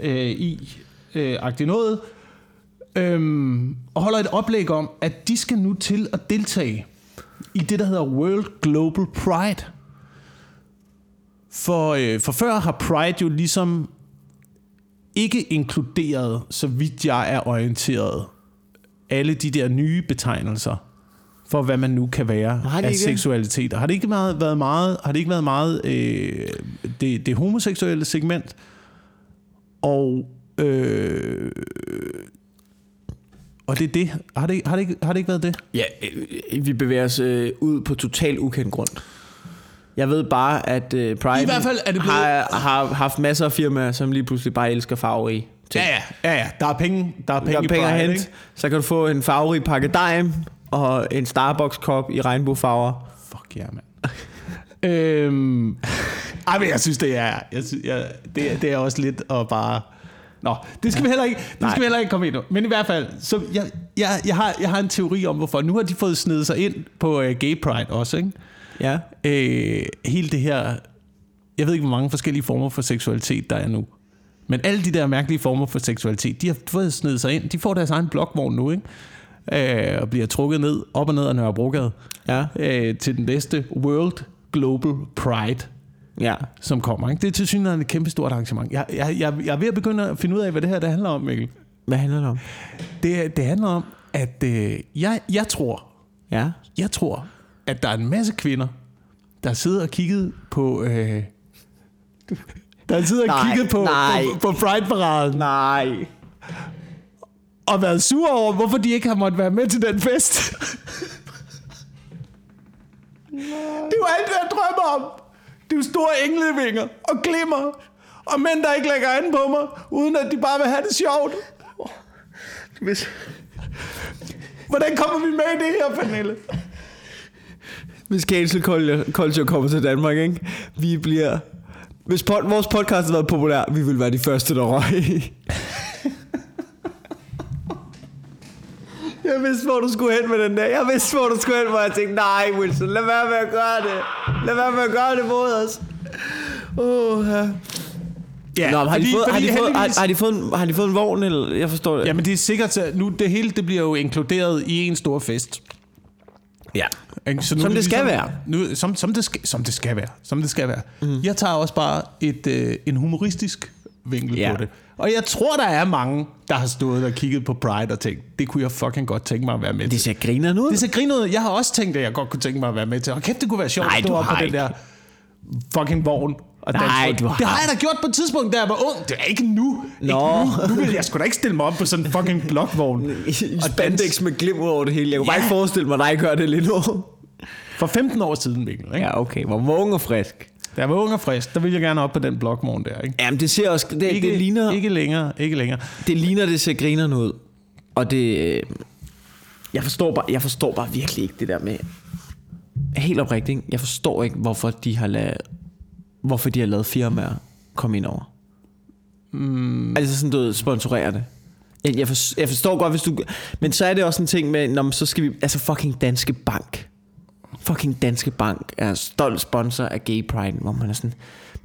øh, i øh, agtigt noget, øhm, og holder et oplæg om, at de skal nu til at deltage i det, der hedder World Global Pride. For, øh, for før har Pride jo ligesom ikke inkluderet, så vidt jeg er orienteret, alle de der nye betegnelser for hvad man nu kan være Har af ikke? seksualitet. Har det ikke været, været meget, har det ikke været meget øh, det, det homoseksuelle segment? Og øh, og det er det. Har det, har det, ikke, har det ikke været det? Ja, øh, vi bevæger os øh, ud på total ukendt grund. Jeg ved bare, at øh, Pride I hvert fald er det blevet- har, har haft masser af firmaer, som lige pludselig bare elsker farverige ting. Ja, ja, ja, ja. Der er penge, der er penge, Der er penge at hente. Så kan du få en farverig pakke dime og en Starbucks-kop i regnbuefarver. Fuck ja, yeah, mand. øhm, ej, men jeg synes, det er, jeg synes, jeg, det, er- det er også lidt at bare... Nå, det skal vi heller ikke, det skal vi heller ikke komme ind på. Men i hvert fald, så jeg, jeg, jeg, har, jeg har en teori om, hvorfor. Nu har de fået snedet sig ind på uh, Gay Pride også, ikke? Ja. øh, hele det her... Jeg ved ikke, hvor mange forskellige former for seksualitet, der er nu. Men alle de der mærkelige former for seksualitet, de har fået snedet sig ind. De får deres egen blokvogn nu, ikke? Øh, og bliver trukket ned, op og ned af Nørrebrogade, Ja. øh, til den næste World Global Pride, Ja. som kommer. Ikke? Det er til synligheden et kæmpe stort arrangement. Jeg, jeg, jeg, jeg er ved at begynde at finde ud af, hvad det her det handler om, Mikkel. Hvad handler det om? Det, det handler om, at øh, jeg, jeg tror, Ja. jeg tror, at der er en masse kvinder, der sidder og kigget på... Øh, der sidder og Nej, kigget på, nej. på, på Pride-paraden Nej. og været sure over, hvorfor de ikke har måttet være med til den fest. det er jo alt, hvad jeg drømmer om. Det er jo store englevinger og glimmer og mænd, der ikke lægger an på mig, uden at de bare vil have det sjovt. Hvis, Hvordan kommer vi med i det her, Pernille? hvis cancel culture, kommer til Danmark, ikke? Vi bliver... Hvis pod, vores podcast havde været populær, vi ville være de første, der røg. Jeg vidste, hvor du skulle hen med den der. Jeg vidste, hvor du skulle hen, hvor jeg tænkte, nej, Wilson, lad være med at gøre det. Lad være med at gøre det mod os. Oh, ja. Ja, Nå, har, de fået, har, de fået, har, har, de fået en, har de fået en vogn? Eller? Jeg forstår det. Jamen det er sikkert, at nu det hele det bliver jo inkluderet i en stor fest. ja. Ikke? Så nu Som det skal ligesom- være. Nu, som, som, det skal, som det skal være. Som det skal være. Mm. Jeg tager også bare et, øh, en humoristisk vinkel Ja. på det. Og jeg tror, der er mange, der har stået og kigget på Pride og tænkt, det kunne jeg fucking godt tænke mig at være med Det til. ser grineren ud. Det ser grinet ud. Jeg har også tænkt, at jeg godt kunne tænke mig at være med til. Og kæft, det kunne være sjovt Nej, at stå op på den ikke. der fucking vogn Og Nej, danse rundt. du har- Det har jeg da gjort på et tidspunkt, da jeg var ung. Det er ikke nu. Ikke Nå. nu. Nu vil jeg sgu da ikke stille mig op på sådan en fucking blokvogn. I spandex med glim ud over det hele. Jeg kunne bare Ja. ikke forestille mig, at dig gør det lige nu. For 15 år siden, Mikkel. Ikke? Ja, okay. Hvor ung og frisk. Da jeg var ung og frisk, der ville jeg gerne op på den blokvogn der. Ikke? Jamen, det ser også... Det, Ikke, det, ligner, ikke længere, ikke længere. det ligner, det ser grinerne ud. Og det... øh, Jeg forstår bare, jeg forstår bare virkelig ikke det der med... Helt oprigtigt, jeg forstår ikke, hvorfor de har lavet, hvorfor de har lavet firmaer komme ind over. Mm. Altså sådan, du sponsorere det. Jeg, jeg, for, jeg forstår godt, hvis du... Men så er det også en ting med, når så skal vi... Altså fucking Danske Bank. Fucking Danske Bank er stolt sponsor af Gay Pride, hvor man er sådan...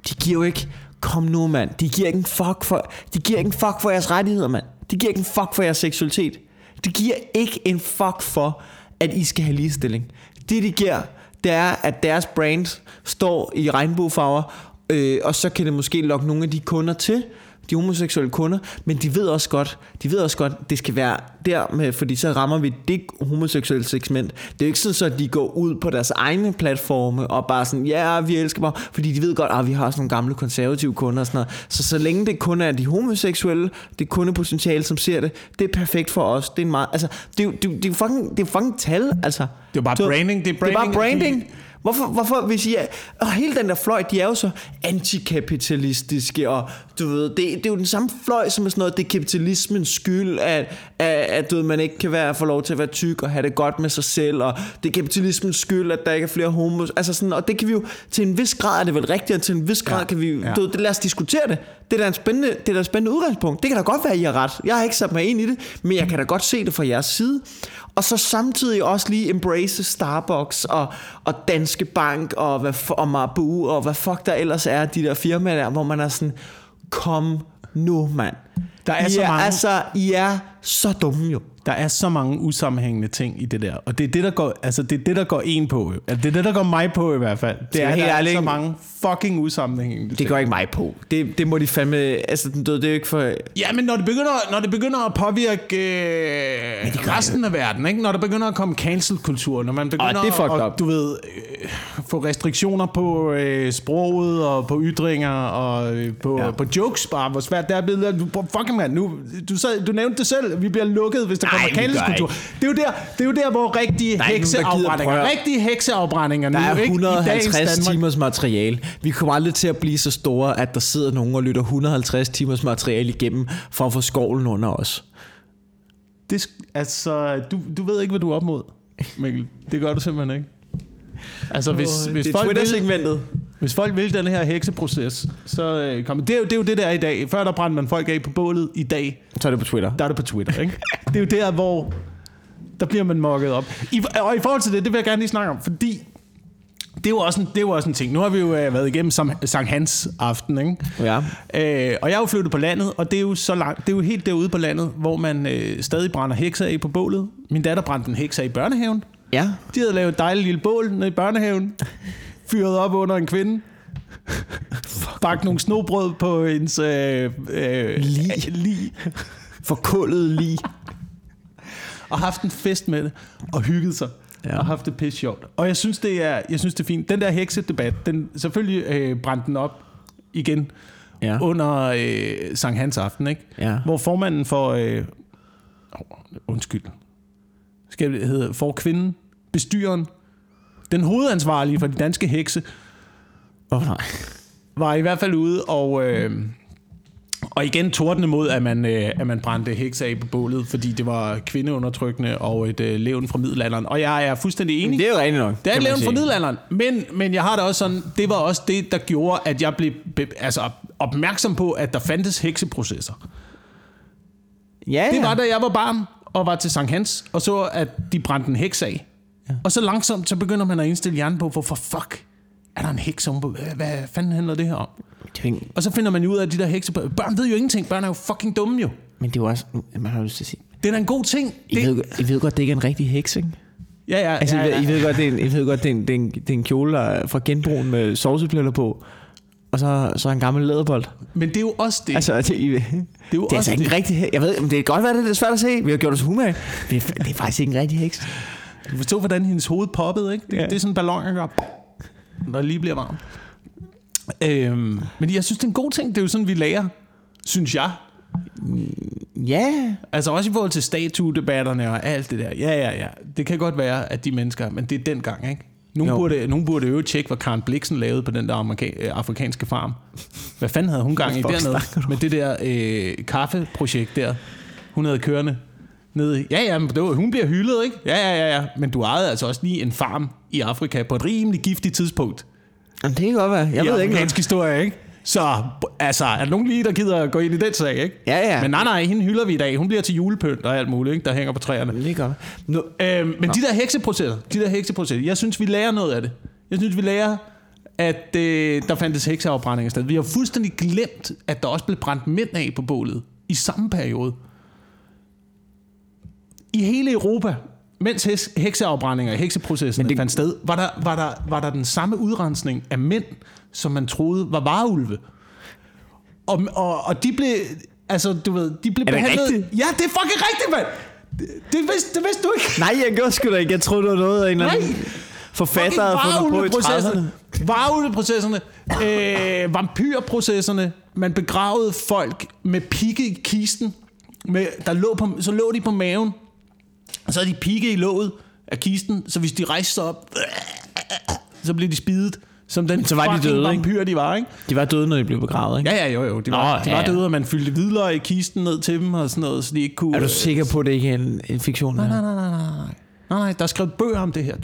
De giver jo ikke... Kom nu, mand. De giver ikke en fuck for... De giver ikke en fuck for jeres rettigheder, mand. De giver ikke en fuck for jeres seksualitet. De giver ikke en fuck for, at I skal have ligestilling. Det, de giver, det er, at deres brand står i regnbuefarver, øh, og så kan det måske lokke nogle af de kunder til, de homoseksuelle kunder, men de ved også godt, de ved også godt, det skal være der med, fordi så rammer vi det homoseksuelle segment. Det er jo ikke sådan, så at de går ud på deres egne platforme og bare sådan, ja, vi elsker mig, fordi de ved godt, at vi har sådan nogle gamle konservative kunder og sådan noget. Så så længe det kun er de homoseksuelle, det kundepotentiale, som ser det, det er perfekt for os. Det er en meget, altså, det er jo, det det er fucking, det er fucking tal, altså. Det er bare Så- branding, det er Det er bare branding, branding. Hvorfor, hvorfor hvis I er, og hele den der fløj, de er jo så antikapitalistiske, og du ved, det, det er jo den samme fløj som er sådan noget, det er kapitalismens skyld, at, at, at du ved, man ikke kan være, få lov til at være tyk og have det godt med sig selv, og det er kapitalismens skyld, at der ikke er flere homos, altså sådan, og det kan vi jo, til en vis grad er det vel rigtigt, og til en vis grad Ja, kan vi, ja. du ved, det, lad os diskutere det. Det er da en spændende, det er da et spændende udgangspunkt. Det kan da godt være, at I har ret. Jeg har ikke sat mig ind i det, men jeg kan da godt se det fra jeres side. Og så samtidig også lige embrace Starbucks og, og Danske Bank og, hvad, og Marbu og hvad fuck der ellers er, de der firmaer der, hvor man er sådan, kom nu, mand. Der er I så mange- Altså, I er så dumme jo. Der er så mange usammenhængende ting i det der. Og det er det, der går, altså det er det, der går en på. Altså det er det, der går mig på i hvert fald. Det er, der helt er ærlig, så mange fucking usammenhængende Det ting. går ikke mig på. Det, det må de fandme... Altså, ved, det er jo ikke for... Ja, men når det begynder, når det begynder at påvirke øh, resten af verden, ikke? når der begynder at komme cancel-kultur, når man begynder det er fucked at, du ved, øh, få restriktioner på øh, sproget og på ytringer og øh, på, Ja. på jokes bare, hvor svært det er blevet. Du, fucking man, nu, du, sad, du nævnte det selv, vi bliver lukket, hvis der Gør cancel-kultur. Det er, jo der, det er jo der, hvor rigtige Der er nogen, hekseafbrændinger, prøve. rigtige hekseafbrændinger Der nu, er ikke? I dagens 150 Danmark. timers materiale. Vi kommer aldrig til at blive så store, at der sidder nogen og lytter 150 timers materiale igennem for at få skovlen under os. Det, altså, du, du ved ikke, hvad du er op mod, Mikkel. Det gør du simpelthen ikke. Altså, hvis, hvis, det er Twitter-segmentet. Hvis folk vil den her hekseproces, så øh, kommer... Det er, jo, det er jo det, der er i dag. Før der brændte man folk af på bålet. I dag, Så er det på Twitter. der er det på Twitter, ikke? Det er jo der, hvor... Der bliver man mokket op. I, og i forhold til det, det vil jeg gerne lige snakke om, fordi... Det er, jo også en, det er jo også en ting. Nu har vi jo øh, været igennem Sam, Sankt Hans aften, ikke? Ja. Øh, og jeg er jo flyttet på landet, og det er jo, så langt, det er jo helt derude på landet, hvor man øh, stadig brænder hekser af på bålet. Min datter brændte en hekser i børnehaven. Ja. De havde lavet et dejligt lille bål nede i børnehaven. Fyret op under en kvinde. Bagt nogle snobrød på hendes øh, øh, Lig. lig. Forkullet lige. Og haft en fest med det. Og hygget sig. Ja. Og haft det pisse sjovt. Og jeg synes, det er, jeg synes, det er fint. Den der heksedebat, den, selvfølgelig øh, brændte den op igen Ja. under øh, Sankt Hans aften, ikke? Ja. Hvor formanden for... Øh, oh, undskyld. Skal det hedde for kvinden, bestyren, den hovedansvarlige for de danske hekse, Hvorfor nej? var i hvert fald ude og... Øh, og igen tordne mod, at man, øh, at man brændte hekse af på bålet, fordi det var kvindeundertrykkende og et øh, levn fra middelalderen. Og jeg er fuldstændig enig. Det er jo rigtigt nok. Det er et levn fra middelalderen, men, men jeg har det også sådan, det var også det, der gjorde, at jeg blev be, altså, opmærksom på, at der fandtes hekseprocesser. Ja, Det ja. var, da jeg var barn og var til Sankt Hans, og så, at de brændte en heks af. Ja. Og så langsomt, så begynder man at indstille hjernen på, hvorfor fuck er der en heks om på? Hvad, hvad fanden handler det her om? Det ikke- Og så finder man ud af, at de der hekse... Børn ved jo ingenting. Børn er jo fucking dumme jo. Men det er jo også... Man har lyst til at sige... Det er da en god ting. I, Det, ved, I ved godt, det ikke er en rigtig heks, ikke? ja, ja, Altså, ja, I, ja. ved, I ved godt, det er en, I ved godt, det er en, det er en, det er en kjole der er fra genbrugen med sovsepletter på. Og så, så en gammel læderbold. Men det er jo også det. Altså, det, I, det det er jo er altså også ikke en det. rigtig heks. Jeg ved, men det kan godt være, det er svært at se. Vi har gjort os humage. Det er, det er faktisk ikke en rigtig heks. Du forstår, hvordan hendes hoved poppede, ikke? Det, Ja. det er sådan en ballon, der det lige bliver varm. Øhm, men jeg synes, det er en god ting. Det er jo sådan, vi lærer, synes jeg. Ja, Altså også i forhold til statuedebatterne og alt det der. Ja, ja, ja. Det kan godt være, at de mennesker, men det er den gang, ikke? Nogen Jo. burde, nogen burde øve tjekke, hvad Karen Bliksen lavede på den der amerika- øh, afrikanske farm. Hvad fanden havde hun gang i dernede? Med det der øh, kaffeprojekt der. Hun havde kørende nede. Ja, ja, men det var, hun bliver hyldet, ikke? Ja, ja, ja, ja. Men du ejede altså også lige en farm i Afrika på et rimelig giftigt tidspunkt. Jamen, det kan godt være. Jeg i ved ikke noget. historie, ikke? Så altså, er der nogen lige, der gider at gå ind i den sag, ikke? Ja, ja. Men nej, nej, hende hylder vi i dag. Hun bliver til julepynt og alt muligt, ikke? Der hænger på træerne. Det godt. Nu, Øhm, men de der hekseprocesser, de der hekseprocesser, jeg synes, vi lærer noget af det. Jeg synes, vi lærer, at øh, der fandtes hekseafbrændinger sted. Vi har fuldstændig glemt, at der også blev brændt mænd af på bålet i samme periode. I hele Europa, mens hekseafbrændinger, hekseprocesserne Men det- fandt sted, var der, var, der, var der den samme udrensning af mænd, som man troede var vareulve. Og, og, og de blev, altså du ved, de blev Er det behandlet... rigtigt? Ja, det er fucking rigtigt, mand! Det, det, vidste, det vidste du ikke. nej, jeg gjorde sgu da ikke. Jeg troede, det var noget af en eller anden forfatter havde fundet på i 30'erne. Varulveprocesserne, øh, vampyrprocesserne, man begravede folk med pigge i kisten, med, der lå på, så lå de på maven, og så havde de pigge i låget af kisten, så hvis de rejste sig op, så blev de spidet, som den Så var de døde, ikke? vampyr, de var, ikke? De var døde, når de blev begravet, ikke? Ja, ja, jo, jo. De var, Nå, de ja, var ja. døde, og man fyldte vidler i kisten ned til dem og sådan noget, så de ikke kunne... Er du sikker på, at det ikke er en, en fiktion? Nej, nej, nej, nej, nej. Nej, nej, der er skrevet bøger om det her.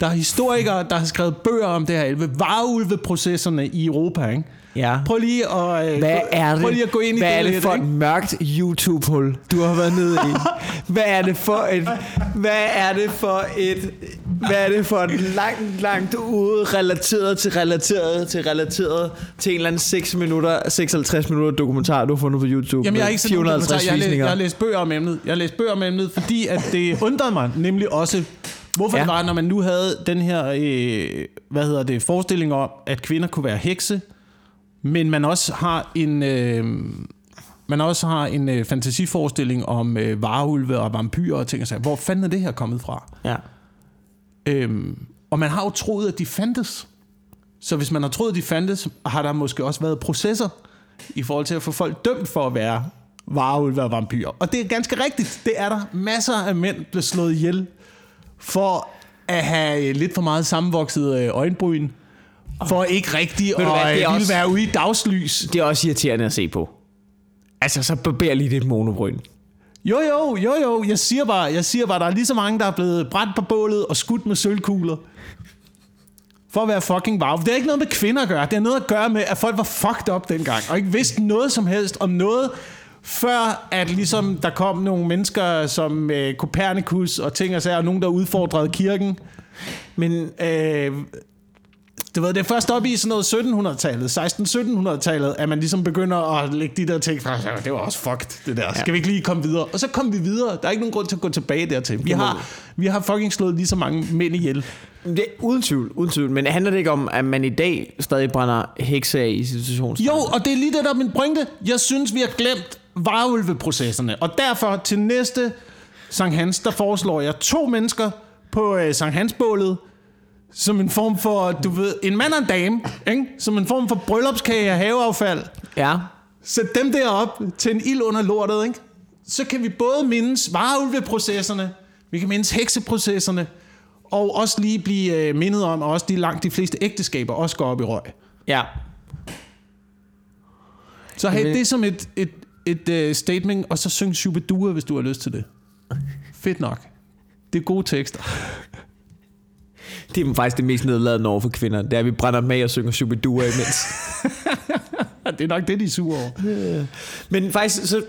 Der er historikere, der har skrevet bøger om det her. Varulveprocesserne i Europa, ikke? Ja. Prøv lige at, øh, Hvad er det? prøv lige at gå ind i Hvad det er det for et mørkt YouTube-hul, du har været nede i? Hvad er det for et... Hvad er det for et... Hvad er det for et langt, langt ude relateret til relateret til relateret til en eller anden 6 minutter, 56 minutter dokumentar, du har fundet på YouTube? Jamen, jeg har ikke set nogen dokumentar. 450 jeg, læst, jeg har læst bøger om emnet. Jeg har læst bøger om emnet, fordi at det undrede mig nemlig også, hvorfor ja. det var, når man nu havde den her, øh, hvad hedder det, forestilling om, at kvinder kunne være hekse, men man også har en, øh, man også har en øh, fantasiforestilling om øh, varulve og vampyrer og ting og sager. Hvor fanden er det her kommet fra? Ja. Øhm, og man har jo troet, at de fandtes. Så hvis man har troet, at de fandtes, har der måske også været processer i forhold til at få folk dømt for at være varulve og vampyrer. Og det er ganske rigtigt. Det er der masser af mænd, der slået ihjel for at have lidt for meget sammenvokset øh, øjenbryn. For ikke rigtigt du hvad, det er øh, ville også- være ude i dagslys. Det er også irriterende at se på. Altså, så barber lige dit monobryn. Jo, jo, jo, jo. Jeg siger bare, jeg siger bare, der er lige så mange, der er blevet brændt på bålet og skudt med sølvkugler. For at være fucking varv. Det har ikke noget med kvinder at gøre. Det har noget at gøre med, at folk var fucked up dengang. Og ikke vidste noget som helst om noget, før at ligesom der kom nogle mennesker som øh, Copernicus og ting og sager, og nogen, der udfordrede kirken. Men øh, du ved, det er først op i sådan noget 1700-tallet, 16-1700-tallet, at man ligesom begynder at lægge de der ting fra sig. Det var også fucked, det der. Skal vi ikke lige komme videre? Og så kom vi videre. Der er ikke nogen grund til at gå tilbage dertil. Vi har, vi har fucking slået lige så mange mænd ihjel. Det, uden tvivl, uden tvivl. Men handler det ikke om, at man i dag stadig brænder hekse af i situationen? Jo, og det er lige det, der er min pointe. Jeg synes, vi har glemt varulveprocesserne. Og derfor til næste Sankt Hans, der foreslår jeg to mennesker på øh, Sankt Hans-bålet, som en form for, du ved, en mand og en dame, ikke? som en form for bryllupskage af haveaffald. Ja. Sæt dem derop til en ild under lortet, ikke? Så kan vi både mindes vareulveprocesserne, vi kan mindes hekseprocesserne, og også lige blive øh, mindet om, at også de langt de fleste ægteskaber også går op i røg. Ja. Så Jamen- det som et, et, et uh, statement, og så syng Shubidua, hvis du har lyst til det. Fedt nok. Det er gode tekster. Det er faktisk det mest nedladende over for kvinder. Det er, at vi brænder dem af og synger Shubidua imens. Det er nok det, de er sure over. Men faktisk, så...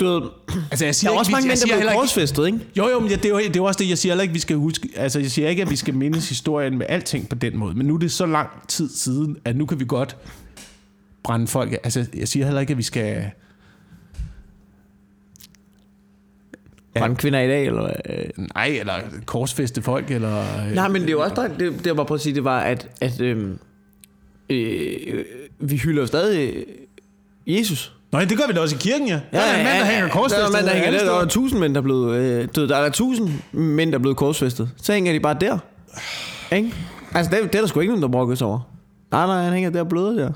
Du ved, Altså, jeg der siger er ikke, også mange mænd, der bliver korsfæstet, ikke? Jo, jo, men ja, det, er jo, det er også det, jeg siger heller ikke, vi skal huske. Altså, jeg siger ikke, at vi skal mindes historien med alting på den måde. Men nu er det så lang tid siden, at nu kan vi godt brænde folk. Altså, jeg siger heller ikke, at vi skal... Brænde kvinder i dag, eller hvad? Nej, eller korsfeste folk, eller... øh, Nej, men det er jo også bare, det, det jeg bare prøver at sige, det var, at, at øhm, øh, vi hylder jo stadig øh, Jesus. Nå, det gør vi da også i kirken, ja. Der er en mand, der hænger korsfæstet. Der er en mand, der hænger der. Der er tusind mænd, der er blevet... Øh, ved, der er tusind mænd, der er blevet korsfæstet. Så hænger de bare der. Ikke? Altså, det, er- det er der sgu ikke nogen, der brokker sig over. Nej, nej, han hænger der og bløder der.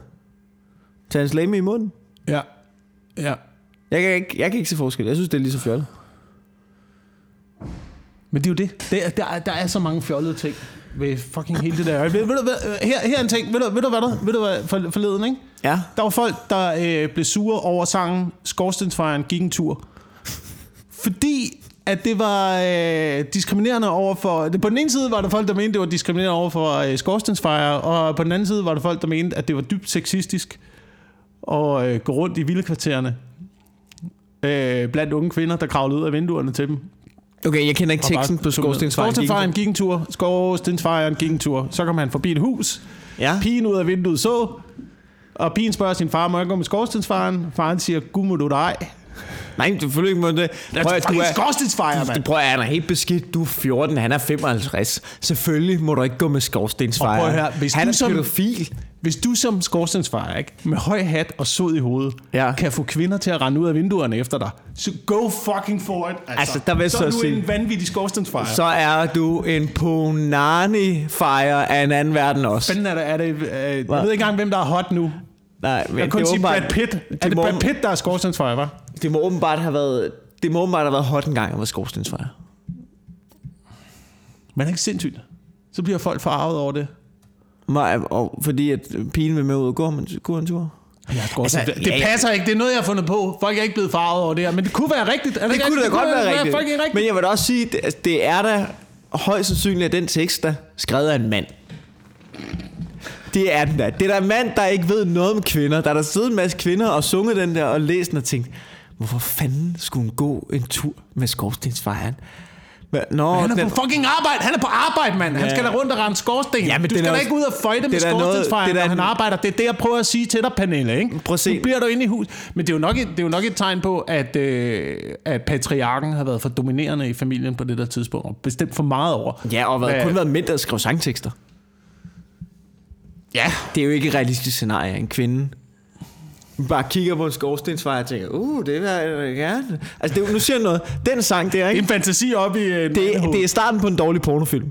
Tag hans lame i munden. Ja. Ja. Jeg kan, ikke, jeg kan ikke se forskel. Jeg synes, det er lige så fjollet. Men det er jo det. det er, der, er, der er så mange fjollede ting ved fucking hele det der. Ved, ved, du, hvad, her, her er en ting. Ved du, ved du hvad der? Ved du hvad for, forleden, ikke? Ja. Der var folk, der øh, blev sure over sangen Skorstensfejren gik en tur. Fordi at det var øh, diskriminerende over for... Det, på den ene side var der folk, der mente, det var diskriminerende over for øh, skorstensfejre, og på den anden side var der folk, der mente, at det var dybt sexistisk at øh, gå rundt i vildekvartererne øh, blandt unge kvinder, der kravlede ud af vinduerne til dem. Okay, jeg kender ikke teksten på. Skorstensvejen. Skorstensfejren gik en tur. Skorstensfejren gik en tur. Så kom han forbi et hus. Ja. Pigen ud af vinduet så, og pigen spørger sin far, må jeg gå med skorstensfejren? Faren siger, gud må du dig. Nej, selvfølgelig ikke må det. Prøv, at- du er, skorstensfejre, mand. prøv at han er helt beskidt. Du er 14, han er 55. Selvfølgelig må du ikke gå med skorstensfejre. Og prøv at høre, hvis han du er som- pædofil. Hvis du som skorstensfejre, ikke, med høj hat og sod i hovedet, Ja. kan få kvinder til at rende ud af vinduerne efter dig, så go fucking for it. Altså, Altså, der vil så så er du sige- en vanvittig skorstensfejre. Så er du en punani-fejre af en anden verden også. Fanden er det, er det øh, jeg ved ikke engang, hvem der er hot nu. Nej, men Jeg kan kun sige Brad Pitt. Er det det må- Brad Pitt, der er skorstensfejre, hva'? Det må åbenbart have været... Det må åbenbart have været hot en gang at være skorstensfejre. Men er ikke sindssygt? Så bliver folk forarvet over det. Nej, og fordi at pigen vil med ud og gå, men gå en tur. Ja, Altså, altså, det ja, ja. passer ikke. Det er noget, jeg har fundet på. Folk er ikke blevet farvet over det her. Men det kunne være rigtigt. Er Det ikke kunne da godt være rigtigt. Folk er rigtigt. Men jeg vil da også sige, det, altså, det er da højst sandsynligt, at den tekst, der er skrevet af en mand. Det er den der. Det er der en mand, der ikke ved noget om kvinder. Der er der siddet en masse kvinder og sunget den der og læst den og tænkt, hvorfor fanden skulle hun gå en tur med skorstensfejren? Hvad- Nå, Han er på fucking arbejde. Han er på arbejde, mand. Han Ja. skal da rundt og rende skorsten. Ja, men du skal da ikke ud og føjte med er skorstensfejren, når han arbejder. Det er det, jeg prøver at sige til dig, Pernille. Ikke? Prøv at se. Nu bliver du inde i hus. Men det er jo nok et, det er jo nok et tegn på, at, øh, at patriarken har været for dominerende i familien på det der tidspunkt. Og bestemt for meget over. ja, og været, kun været mænd, der skrev sangtekster. Ja. Det er jo ikke et realistisk scenarie, en kvinde bare kigger på en skorstensfejr og tænker, uh, det vil jeg da gerne. Altså, det, nu siger jeg noget. Den sang der, ikke? En fantasi op i øh, Det, det er starten på en dårlig pornofilm.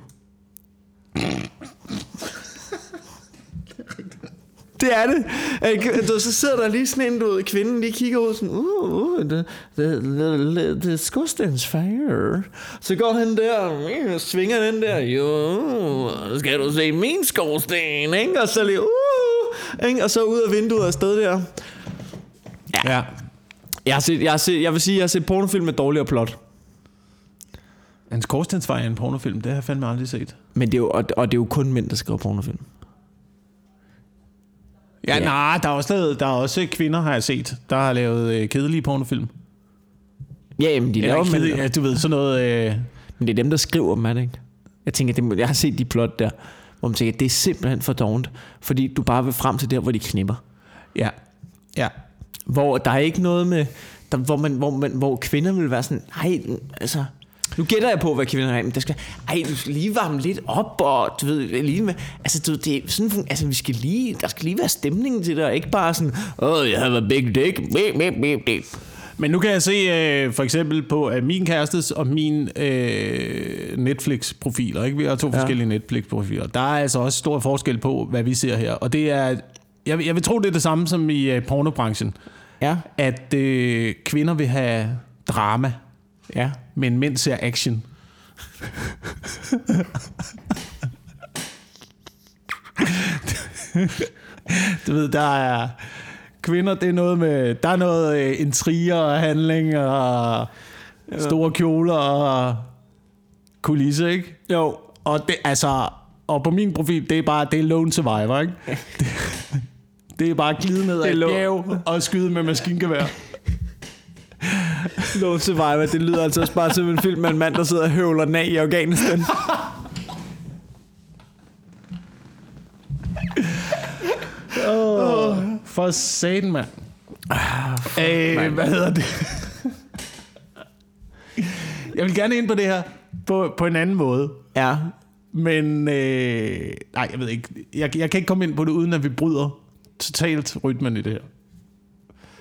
Det er det. Ikke? Du, så sidder der lige sådan en, du ved, kvinden lige kigger ud sådan, uh, uh det, det, det, det er skorstensfejr. Så går han der og uh, svinger den der, jo, skal du se min skorsten, ikke? Og så lige, uh, ikke? Og så ud af vinduet og afsted der. Ja. Jeg, har set, jeg, har set, jeg vil sige, jeg har set pornofilm med dårligere plot. En skorstensfejr i en pornofilm, det har jeg fandme aldrig set. Men det er jo, og, og det er jo kun mænd, der skriver pornofilm. Ja, Ja. ja. nej, der er, også, der er også kvinder, har jeg set, der har lavet øh, kedelige pornofilm. Ja, jamen, de laver men, kedelige, ja, du ved, sådan noget... Øh, men det er dem, der skriver dem, er det ikke? Jeg tænker, det, må- jeg har set de plot der, hvor man tænker, det er simpelthen for dovent, fordi du bare vil frem til der, hvor de knipper. ja, ja. Hvor der er ikke noget med, der, hvor, man, hvor, man, hvor kvinder vil være sådan, nej, altså, nu gætter jeg på, hvad kvinder er, men der skal, ej, du skal lige varme lidt op, og du ved, lige med, altså, du, det er sådan, altså, vi skal lige, der skal lige være stemning til det, og ikke bare sådan, oh, you have a big dick, beep, beep, beep, beep. Men nu kan jeg se øh, for eksempel på øh, min kærestes og min øh, Netflix-profiler. Ikke? Vi har to ja. forskellige Netflix-profiler. Der er altså også stor forskel på, hvad vi ser her. Og det er, jeg, vil- jeg vil tro, det er det samme som i øh, pornobranchen. Ja, At øh, kvinder vil have drama, ja. men mænd ser action. du ved, der er kvinder, det er noget med, der er noget øh, intriger og handling og store kjoler og kulisse, ikke? Jo, Og det, altså, og på min profil, det er bare, det er lone survivor, ikke? Det, er bare at glide ned ad lone- bjerg og skyde med maskingevær. Lone Survivor, det lyder altså også bare som en film med en mand, der sidder og høvler den af i Afghanistan. For satan, mand. Øh, hvad hedder det? Jeg vil gerne ind på det her på, på en anden måde. Ja, Men øh, nej, jeg ved ikke. Jeg, jeg kan ikke komme ind på det, uden at vi bryder totalt rytmen i det her.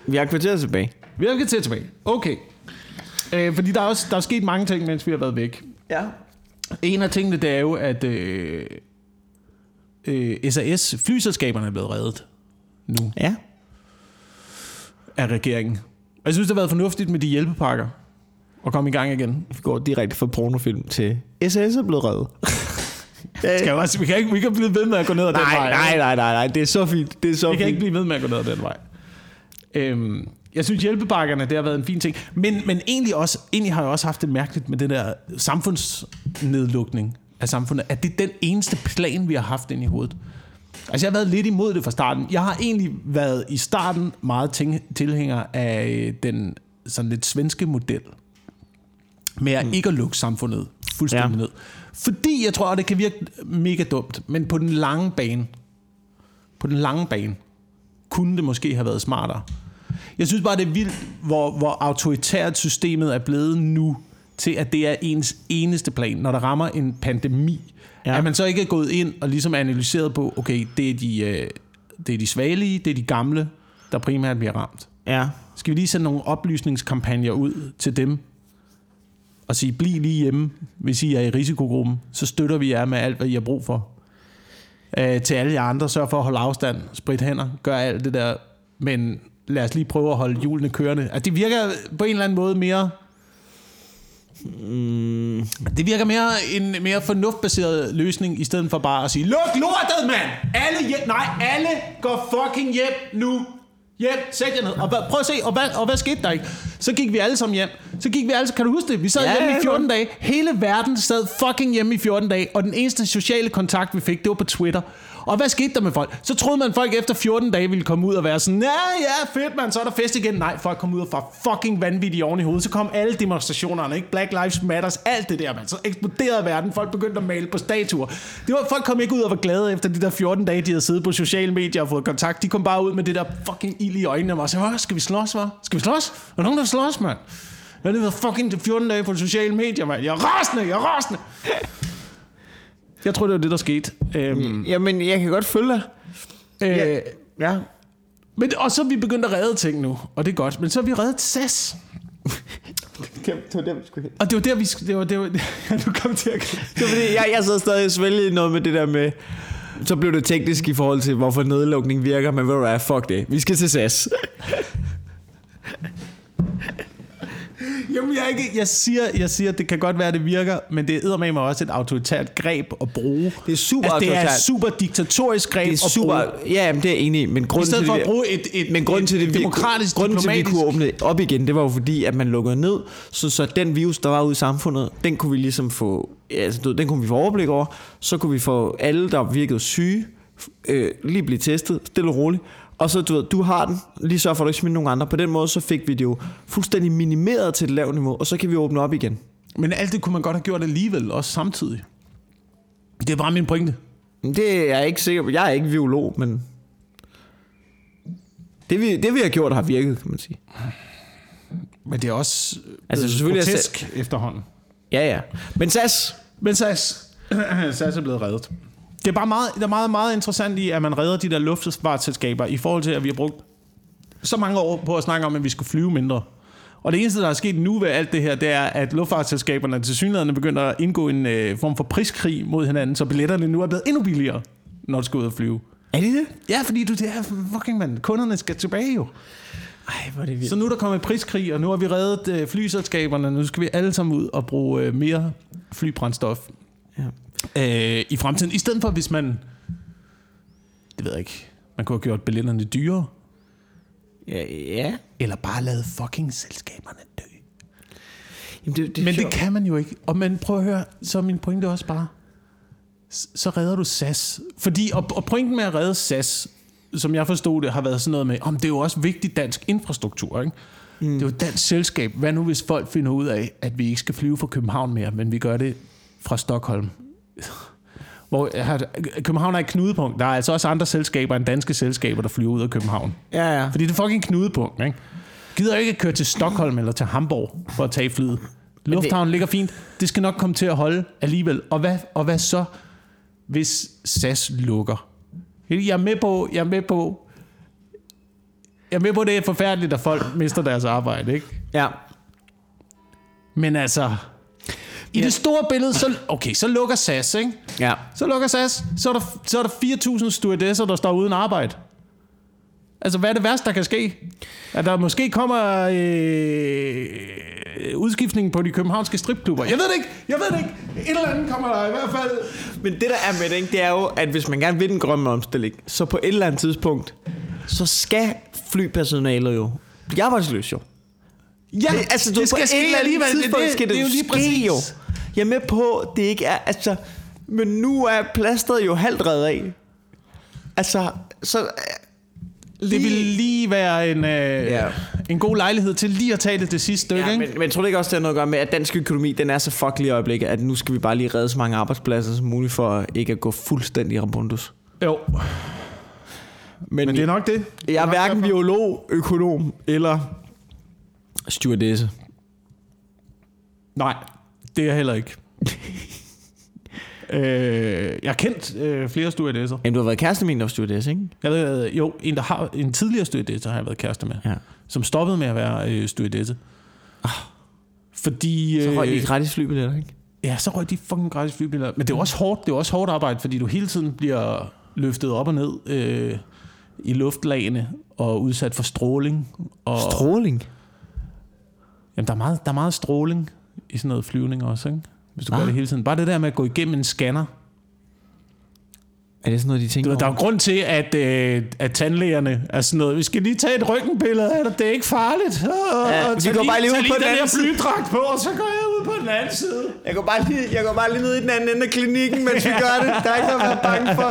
vi har kvarteret tilbage. Vi har til tilbage. Okay. Øh, fordi der er, også, der er sket mange ting, mens vi har været væk. Ja. En af tingene, det er jo, at øh, øh, SAS, flyselskaberne er blevet reddet nu Ja. af regeringen. Og jeg synes, det har været fornuftigt med de hjælpepakker at komme i gang igen. Vi går direkte fra pornofilm til SS er blevet reddet. Skal jeg også, vi, kan ikke, vi kan blive ved med at gå ned ad den nej, vej. nej, nej, nej, nej, det er så fint. Det er så Vi kan fint. ikke blive ved med at gå ned ad den vej. Øhm, jeg synes, hjælpepakkerne, det har været en fin ting. Men, men egentlig, også, egentlig har jeg også haft det mærkeligt med det der samfundsnedlukning af samfundet, at det er den eneste plan, vi har haft ind i hovedet. Altså, jeg har været lidt imod det fra starten. Jeg har egentlig været i starten meget ting, tilhænger af øh, den sådan lidt svenske model. Med at ikke at lukke samfundet fuldstændig ja. ned. Fordi jeg tror, at det kan virke mega dumt, men på den lange bane, på den lange bane, kunne det måske have været smartere. Jeg synes bare, det er vildt, hvor, hvor autoritært systemet er blevet nu, til at det er ens eneste plan, når der rammer en pandemi. Ja. At man så ikke er gået ind og ligesom analyseret på, okay, det er, de, øh, det er de svagelige, det er de gamle, der primært bliver ramt. Ja. Skal vi lige sende nogle oplysningskampagner ud til dem, og sige, bliv lige hjemme, hvis I er i risikogruppen, så støtter vi jer med alt, hvad I har brug for. Øh, til alle jer andre, sørg for at holde afstand, sprit hænder, gør alt det der, men lad os lige prøve at holde hjulene kørende. Altså, det virker på en eller anden måde mere... Mm. Det virker mere en mere fornuftbaseret løsning, i stedet for bare at sige, luk lortet, mand! Alle hjem, nej, alle går fucking hjem nu! Hjem, sæt jer ned. Og prøv at se, og hvad, og hvad skete der ikke? Så gik vi alle sammen hjem. Så gik vi alle, kan du huske det? Vi sad Ja, hjemme i 14 dage. Hele verden sad fucking hjemme i 14 dage, og den eneste sociale kontakt, vi fik, det var på Twitter. Og hvad skete der med folk? Så troede man, folk efter 14 dage ville komme ud og være sådan, ja, ja, fedt mand, så er der fest igen. Nej, folk kom ud og var fucking vanvittige oven i hovedet. Så kom alle demonstrationerne, ikke? Black Lives Matters, alt det der, mand. Så eksploderede verden. Folk begyndte at male på statuer. Det var, folk kom ikke ud og var glade efter de der 14 dage, de havde siddet på sociale medier og fået kontakt. De kom bare ud med det der fucking ild i øjnene og sagde, skal vi slås, hva'? Skal vi slås? Er der nogen, der slås, mand? Jeg har lige været fucking 14 dage på sociale medier, mand. Jeg er rasende, jeg er rasende. Jeg tror, det var det, der skete. Øhm, Jamen, jeg kan godt følge dig. øh, Ja. men, og så er vi begyndt at redde ting nu, og det er godt. Men så har vi reddet SAS. Det var det, vi skulle Og det var der, vi... sk- Det var, det var, nu kom til at... Det var fordi, jeg, jeg sad stadig og svælge noget med det der med... Så blev det teknisk i forhold til, hvorfor nedlukning virker, men ved du hvad, fuck det. Vi skal til SAS. Jamen, jeg, ikke, jeg, siger, jeg siger, at det kan godt være, at det virker, men det er med også et autoritært greb at bruge. Det er super altså, det er et super diktatorisk greb Det er at super... bruge. Ja, men det er jeg enig i, men I grunden stedet til, for at bruge et, et, men grunden et, til, det, et demokratisk, grunden til, at vi kunne åbne op igen, det var jo fordi, at man lukkede ned, så, så den virus, der var ude i samfundet, den kunne vi ligesom få, altså, den kunne vi få overblik over, så kunne vi få alle, der virkede syge, øh, lige blive testet, stille og roligt, og så, du ved, du har den, lige så for at du ikke smitter nogen andre. På den måde, så fik vi det jo fuldstændig minimeret til et lavt niveau, og så kan vi åbne op igen. Men alt det kunne man godt have gjort alligevel, også samtidig. Det er bare min pointe. Det er jeg ikke sikker på. Jeg er ikke biolog, men... Det vi, det vi har gjort har virket, kan man sige. Men det er også Altså, selvfølgelig er grotesk efterhånden. Ja, ja. Men SAS, Men SAS, SAS er blevet reddet. Det er bare meget, der er meget, meget interessant i, at man redder de der luftfartsselskaber i forhold til, at vi har brugt så mange år på at snakke om, at vi skulle flyve mindre. Og det eneste, der er sket nu ved alt det her, det er, at luftfartsselskaberne til synligheden begynder at indgå en øh, form for priskrig mod hinanden, så billetterne nu er blevet endnu billigere, når du skal ud og flyve. er det det? Ja, fordi du, det er fucking mand, kunderne skal tilbage jo. Ej, hvor er det vildt. Så nu er der kommet priskrig, og nu har vi reddet øh, flyselskaberne. Nu skal vi alle sammen ud og bruge øh, mere flybrændstof Ja. Øh, i fremtiden. I stedet for, hvis man... Det ved jeg ikke. Man kunne have gjort billetterne dyrere. Ja, ja. Eller bare lavet fucking selskaberne dø. Jamen, det, det, Men sjovt. det kan man jo ikke. Og man prøv at høre, så er min pointe også bare, så redder du SAS. Fordi, og, og pointen med at redde SAS, som jeg forstod det, har været sådan noget med, om det er jo også vigtig dansk infrastruktur, ikke? Mm. Det er jo et dansk selskab. Hvad nu, hvis folk finder ud af, at vi ikke skal flyve fra København mere, men vi gør det fra Stockholm? Hvor, her, København er et knudepunkt. Der er altså også andre selskaber end danske selskaber, der flyver ud af København. Ja, ja. Fordi det er fucking knudepunkt, ikke? Gider ikke at køre til Stockholm eller til Hamburg for at tage flyet. Lufthavnen ligger fint. Det skal nok komme til at holde alligevel. Og hvad, og hvad så, hvis SAS lukker? Jeg er med på, jeg er med på, jeg er med på, det er forfærdeligt, at folk mister deres arbejde, ikke? ja. Men altså, I det store billede, så, okay, så lukker SAS, ikke? Ja. Så lukker SAS, så er der, så er der 4.000 stewardesser, der står uden arbejde. Altså, hvad er det værste, der kan ske? At der måske kommer øh, udskiftning på de københavnske stripklubber. Jeg ved det ikke, jeg ved det ikke. Et eller andet kommer der i hvert fald. Men det der er med det, ikke, det er jo, at hvis man gerne vil den grønne omstilling, så på et eller andet tidspunkt, så skal flypersonalet jo blive arbejdsløs jo. Ja, Det, altså, du, det skal på et ske eller andet alligevel. tidspunkt det, skal det, det er jo jo lige ske præcis. jo. Jeg er med på, det ikke er, altså, men nu er plasteret jo halvt reddet af. Altså, så... Det vil lige være en, øh, Ja. en god lejlighed til lige at tage det det sidste stykke, Ja, ikke? men, men tror du ikke også, det har noget at gøre med, at dansk økonomi, den er så fuck lige i øjeblikket, at nu skal vi bare lige redde så mange arbejdspladser som muligt, for ikke at gå fuldstændig rabundus. Jo, Men, men det er nok det. jeg er hverken derfor. biolog, økonom eller stewardesse. Nej, det er jeg heller ikke. øh, jeg har kendt øh, flere stewardesser. Jamen, du har været kæreste med en, der var stewardesse, ikke? Jeg ved, øh, jo, en, der har, en tidligere stewardesse har jeg været kæreste med, Ja. som stoppede med at være øh, stewardesse. Fordi... Så røg de øh, gratis flybilletter, ikke? Ja, så røg de fucking gratis flybilletter. Men det er også hårdt, det er også hårdt arbejde, fordi du hele tiden bliver løftet op og ned øh, i luftlagene og udsat for stråling. Og, Stråling. Jamen, der er, meget, der er meget stråling i sådan noget flyvning også, ikke? Hvis du Ah. gør det hele tiden. Bare det der med at gå igennem en scanner. Er det sådan noget, de tænker der er jo grund til, at, øh, at tandlægerne er sådan noget. Vi skal lige tage et røntgenbillede af dig. Det er ikke farligt. Og, Ja, vi går bare lige ud på den den anden side. flydragt på, og så går jeg ud på den anden side. Jeg går, bare lige, jeg går bare lige ned i den anden ende af klinikken, mens vi gør det. Der er ikke noget at være bange for.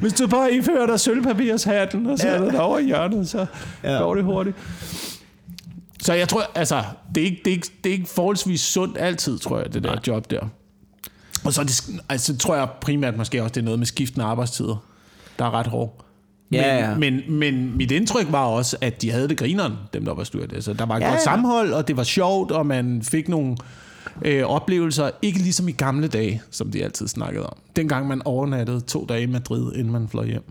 Hvis du bare indfører dig sølvpapirshatten og sætter ja. dig over i hjørnet, så ja. går det hurtigt. Så jeg tror, altså, det er ikke, det er ikke, det er ikke forholdsvis sundt altid, tror jeg, det der job der. Og så det, altså, tror jeg primært måske også, det er noget med skiftende arbejdstider, der er ret hård. Men, Ja, ja. Men, men mit indtryk var også, at de havde det grineren, dem der var styrt. Altså, der var et ja, godt ja. sammenhold, og det var sjovt, og man fik nogle øh, oplevelser, ikke ligesom i gamle dage, som de altid snakkede om. Dengang man overnattede to dage i Madrid, inden man fløj hjem.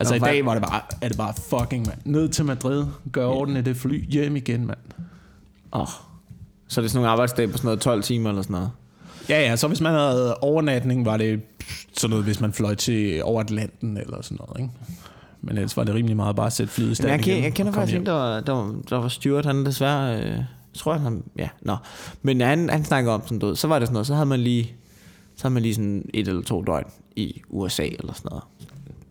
Altså Nå, i hvad- dag var det bare, er det bare fucking, mand. Ned til Madrid, gør orden i det fly, hjem igen, mand. Oh. Så er det sådan nogle arbejdsdage på sådan noget 12 timer eller sådan noget. Ja, ja, så hvis man havde overnatning, var det sådan noget, hvis man fløj til over Atlanten eller sådan noget, ikke? Men ellers var det rimelig meget bare at sætte flyet i stand Men jeg, igen jeg, kender faktisk en, der der, var, der var Stuart, han desværre, øh, jeg tror jeg, han, ja, nå. Men han, han snakker om sådan noget, så var det sådan noget, så havde man lige, så havde man lige sådan et eller to døgn i USA eller sådan noget.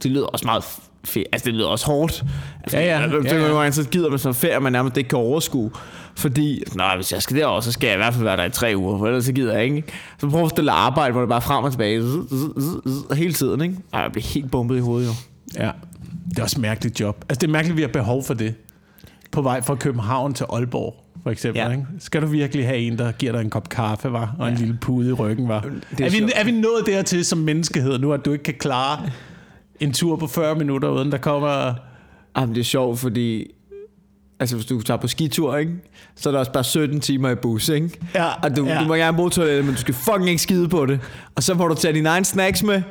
Det lyder også meget fedt, altså det lyder også hårdt. Altså, Ja, ja. Jeg, Ja, ja. så gider man en ferie, man nærmest ikke kan overskue. Fordi, nej, hvis jeg skal derover, så skal jeg i hvert fald være der i tre uger, for ellers så gider jeg ikke. Så prøv at stille arbejde, hvor det bare er frem og tilbage, zzz, zzz, zzz, hele tiden, ikke? Ej, jeg bliver helt bumpet i hovedet, jo. Ja, det er også et mærkeligt job. Altså, det er mærkeligt, at vi har behov for det. På vej fra København til Aalborg, for eksempel. Ja. Ja. Ikke? Skal du virkelig have en, der giver dig en kop kaffe, var, og en lille pude i ryggen, var? Det er Er, vi, er vi nået dertil som menneskehed nu, at du ikke kan klare en tur på 40 minutter, uden der kommer... Jamen, det er sjovt, fordi... Altså, hvis du tager på skitur, ikke? Så er der også bare 17 timer i bus, ikke? Ja, Og du, ja. du må gerne bruge toilettet, men du skal fucking ikke skide på det. Og så må du tage dine egne snacks med.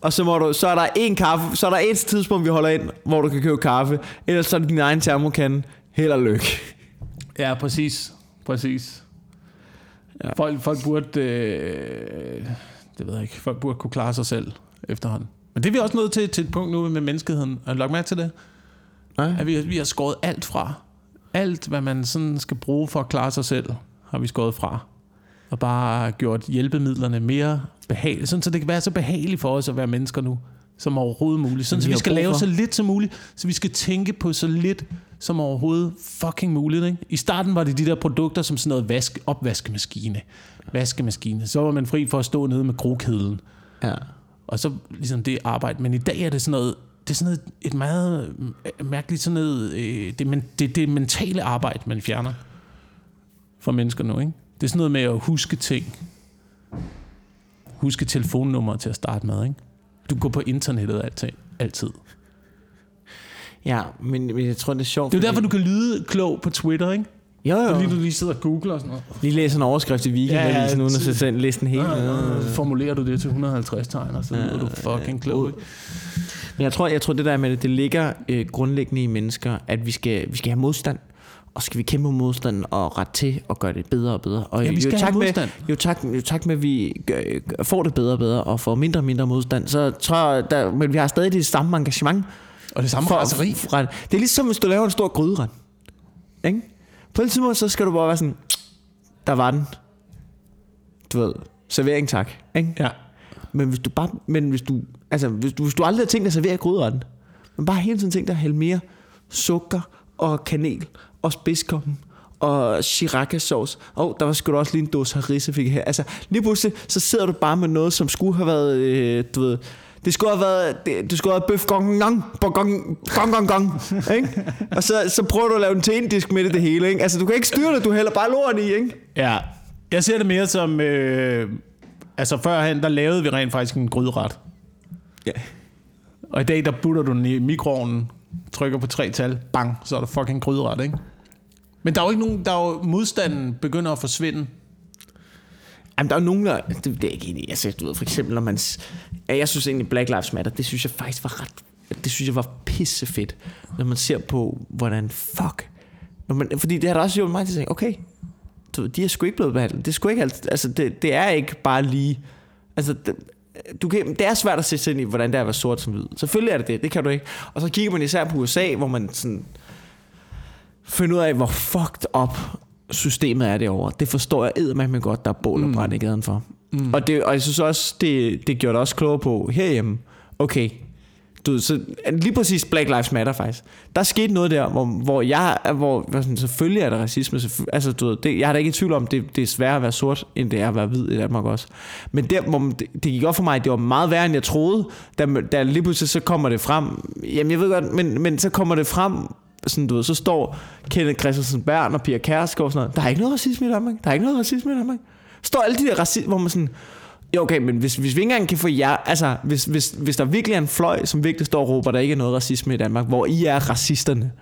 Og så, må du, så er der en kaffe, så er der et tidspunkt, vi holder ind, hvor du kan købe kaffe. Ellers så er det din egen termokande. Held og lykke. Ja, præcis. Præcis. Ja. Folk, folk burde... Øh, det ved jeg ikke. Folk burde kunne klare sig selv efterhånden. Men det er vi også nødt til til et punkt nu med menneskeheden. Har du lagt mærke til det? Nej. At vi, vi har skåret alt fra. Alt, hvad man sådan skal bruge for at klare sig selv, har vi skåret fra. Og bare gjort hjælpemidlerne mere behagelige. Sådan, så det kan være så behageligt for os at være mennesker nu, som overhovedet muligt. Sådan, så vi skal lave for. så lidt som muligt. Så vi skal tænke på så lidt som overhovedet fucking muligt. Ikke? I starten var det de der produkter som sådan noget vask, opvaskemaskine. Vaskemaskine. Så var man fri for at stå nede med krokedlen. Ja. Og så ligesom det arbejde. Men i dag er det sådan noget, det er sådan noget, et meget øh, mærkeligt sådan noget, øh, det, men, det, det mentale arbejde, man fjerner fra mennesker nu, ikke? Det er sådan noget med at huske ting. Huske telefonnummer til at starte med, ikke? Du går på internettet altid. altid. Ja, men, men jeg tror, det er sjovt. Det er fordi- derfor, du kan lyde klog på Twitter, ikke? Jo, jo. Fordi du lige sidder og googler og sådan noget. Lige læser en overskrift i weekenden, Ja, ja, ja, uden at sætte selv listen helt. Ja, Så formulerer du det til 150 tegn, og så lyder du fucking klog. Men jeg tror, jeg tror det der med det, det ligger øh, grundlæggende i mennesker, at vi skal, vi skal have modstand. og skal vi kæmpe mod modstanden og ret til og gøre det bedre og bedre. Og Ja, vi skal jo, have tak med, modstand. jo, tak, jo tak med, at vi gør, får det bedre og bedre, og får mindre og mindre modstand, så tror jeg, der, men vi har stadig det samme engagement. Og det samme For- raseri. Det er ligesom, hvis du laver en stor gryderet. Ikke? På et tidspunkt, så skal du bare være sådan, der var den. Du ved, servering tak. Ikke? Ja. Men hvis du bare, men hvis du, altså, hvis du, hvis du aldrig har tænkt dig at servere gryderetten, men bare hele tiden tænkt dig at hælde mere sukker og kanel og spidskommen og shiraka-sauce. Og oh, der var sgu også lige en dåse harissa fik her. Altså, lige pludselig, så sidder du bare med noget, som skulle have været, øh, du ved, det skulle have været, det, det skulle have været bøf gong gong, gong gong, gong gong, gong, ikke? Og så, så prøver du at lave en til indisk med det, det hele, ikke? Altså, du kan ikke styre det, du hælder bare lort i, ikke? Ja. Jeg ser det mere som... Øh, altså førhen, der lavede vi rent faktisk en gryderet. Ja. Og i dag, der putter du den i mikroovnen, trykker på tre tal, bang, så er der fucking gryderet, ikke? Men der er jo ikke nogen, der er jo, modstanden begynder at forsvinde. Jamen, der er jo nogen, der... Det, det er ikke enig. Altså, du ved, for eksempel, når man... Ja, jeg synes egentlig, Black Lives Matter, det synes jeg faktisk var ret... Det synes jeg var pissefedt, når man ser på, hvordan fuck... Når man, fordi det har da også gjort mig til at tænke, okay, du, de er sgu ikke blevet behandlet. Det er sgu ikke alt, altså, det, det er ikke bare lige... Altså, det, du kan, det er svært at sætte sig ind i, hvordan det er at være sort som hvid. Selvfølgelig er det det, det kan du ikke. Og så kigger man især på USA, hvor man sådan finder ud af, hvor fucked up systemet er derovre. Det forstår jeg eddermame godt, der er bål og brand i gaden for. Mm. Og, det, og jeg synes også, det, det gjorde det også klogere på herhjemme. Okay, du, så lige præcis Black Lives Matter faktisk. Der skete noget der, hvor, hvor jeg, hvor, sådan, selvfølgelig er der racisme. Altså, du ved, det, jeg er da ikke i tvivl om, det, det er sværere at være sort, end det er at være hvid i Danmark også. Men der, hvor man, det, det gik op for mig, at det var meget værre, end jeg troede. Da, da lige pludselig så kommer det frem. Jamen, jeg ved godt, men, men så kommer det frem, sådan, du ved, så står Kenneth Christensen Bern og Pia Kærsgaard og sådan noget. Der er ikke noget racisme i Danmark. Der er ikke noget racisme i Danmark. Står alle de der racisme, hvor man sådan, jo, okay, men hvis, hvis vi ikke engang kan få jer... Altså, hvis, hvis, hvis der virkelig er en fløj, som virkelig står og råber, der ikke er noget racisme i Danmark, hvor I er racisterne,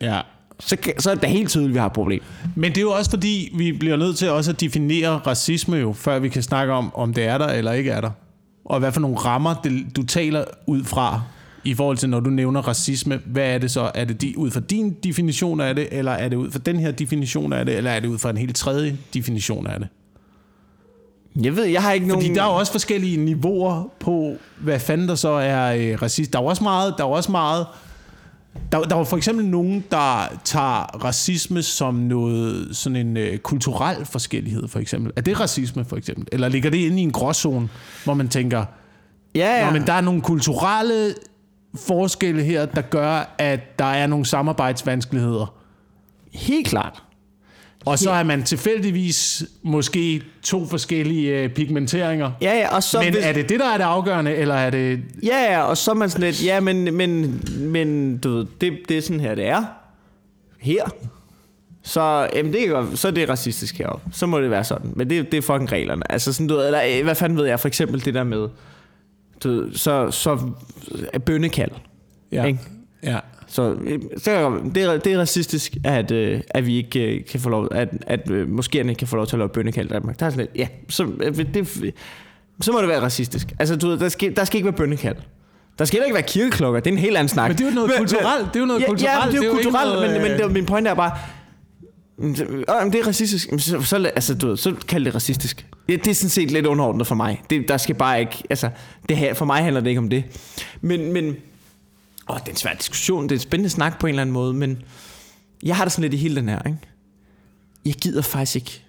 Ja. så, så er det helt tydeligt, at vi har et problem. Men det er jo også fordi, vi bliver nødt til også at definere racisme jo, før vi kan snakke om, om det er der eller ikke er der. Og hvad for nogle rammer det, du taler ud fra, i forhold til når du nævner racisme. Hvad er det så? Er det de, ud fra din definition af det, eller er det ud fra den her definition af det, eller er det ud fra en helt tredje definition af det? Jeg ved, jeg har ikke nogen... Fordi der er jo også forskellige niveauer på, hvad fanden der så er øh, racist. Der er også meget, der er også meget der, der var for eksempel nogen, der tager racisme som noget, sådan en øh, kulturel forskellighed, for eksempel. Er det racisme, for eksempel? Eller ligger det inde i en gråzone, hvor man tænker, ja, ja. ja. men der er nogle kulturelle forskelle her, der gør, at der er nogle samarbejdsvanskeligheder. helt klart. Og så er man tilfældigvis måske to forskellige øh, pigmenteringer. Ja, ja, og så... Men hvis, er det det, der er det afgørende, eller er det... Ja, ja, og så er man sådan lidt, ja, men, men, men du ved, det, det er sådan her, det er. Her. Så, jamen det godt, så er det racistisk heroppe. Så må det være sådan. Men det, det er fucking reglerne. Altså sådan, du ved, eller øh, hvad fanden ved jeg, for eksempel det der med, du ved, så, så er bønnekald. Ja. Ikke? ja. Så, øh, så det, er, det er racistisk, at, øh, at vi ikke øh, kan få lov, at, at moskéerne ikke kan få lov til at lave bønnekald i Danmark. Der er sådan lidt, ja, så, det, så må det være racistisk. Altså, du ved, der skal, der skal ikke være bønnekald. Der skal heller ikke være kirkeklokker. Det er en helt anden snak. Men det er jo noget kulturelt. Det er jo noget ja, kulturelt. Ja, det er jo kulturelt, noget, men, men øh, det, min pointe er bare, jamen, det er racistisk. Så, så, altså, du ved, så kald det racistisk. Ja, det er sådan set lidt underordnet for mig. Det, der skal bare ikke, altså, det her, for mig handler det ikke om det. Men, men åh, det er en svær diskussion. Det er en spændende snak på en eller anden måde, men jeg har det sådan lidt i hele den her, ikke? Jeg gider faktisk ikke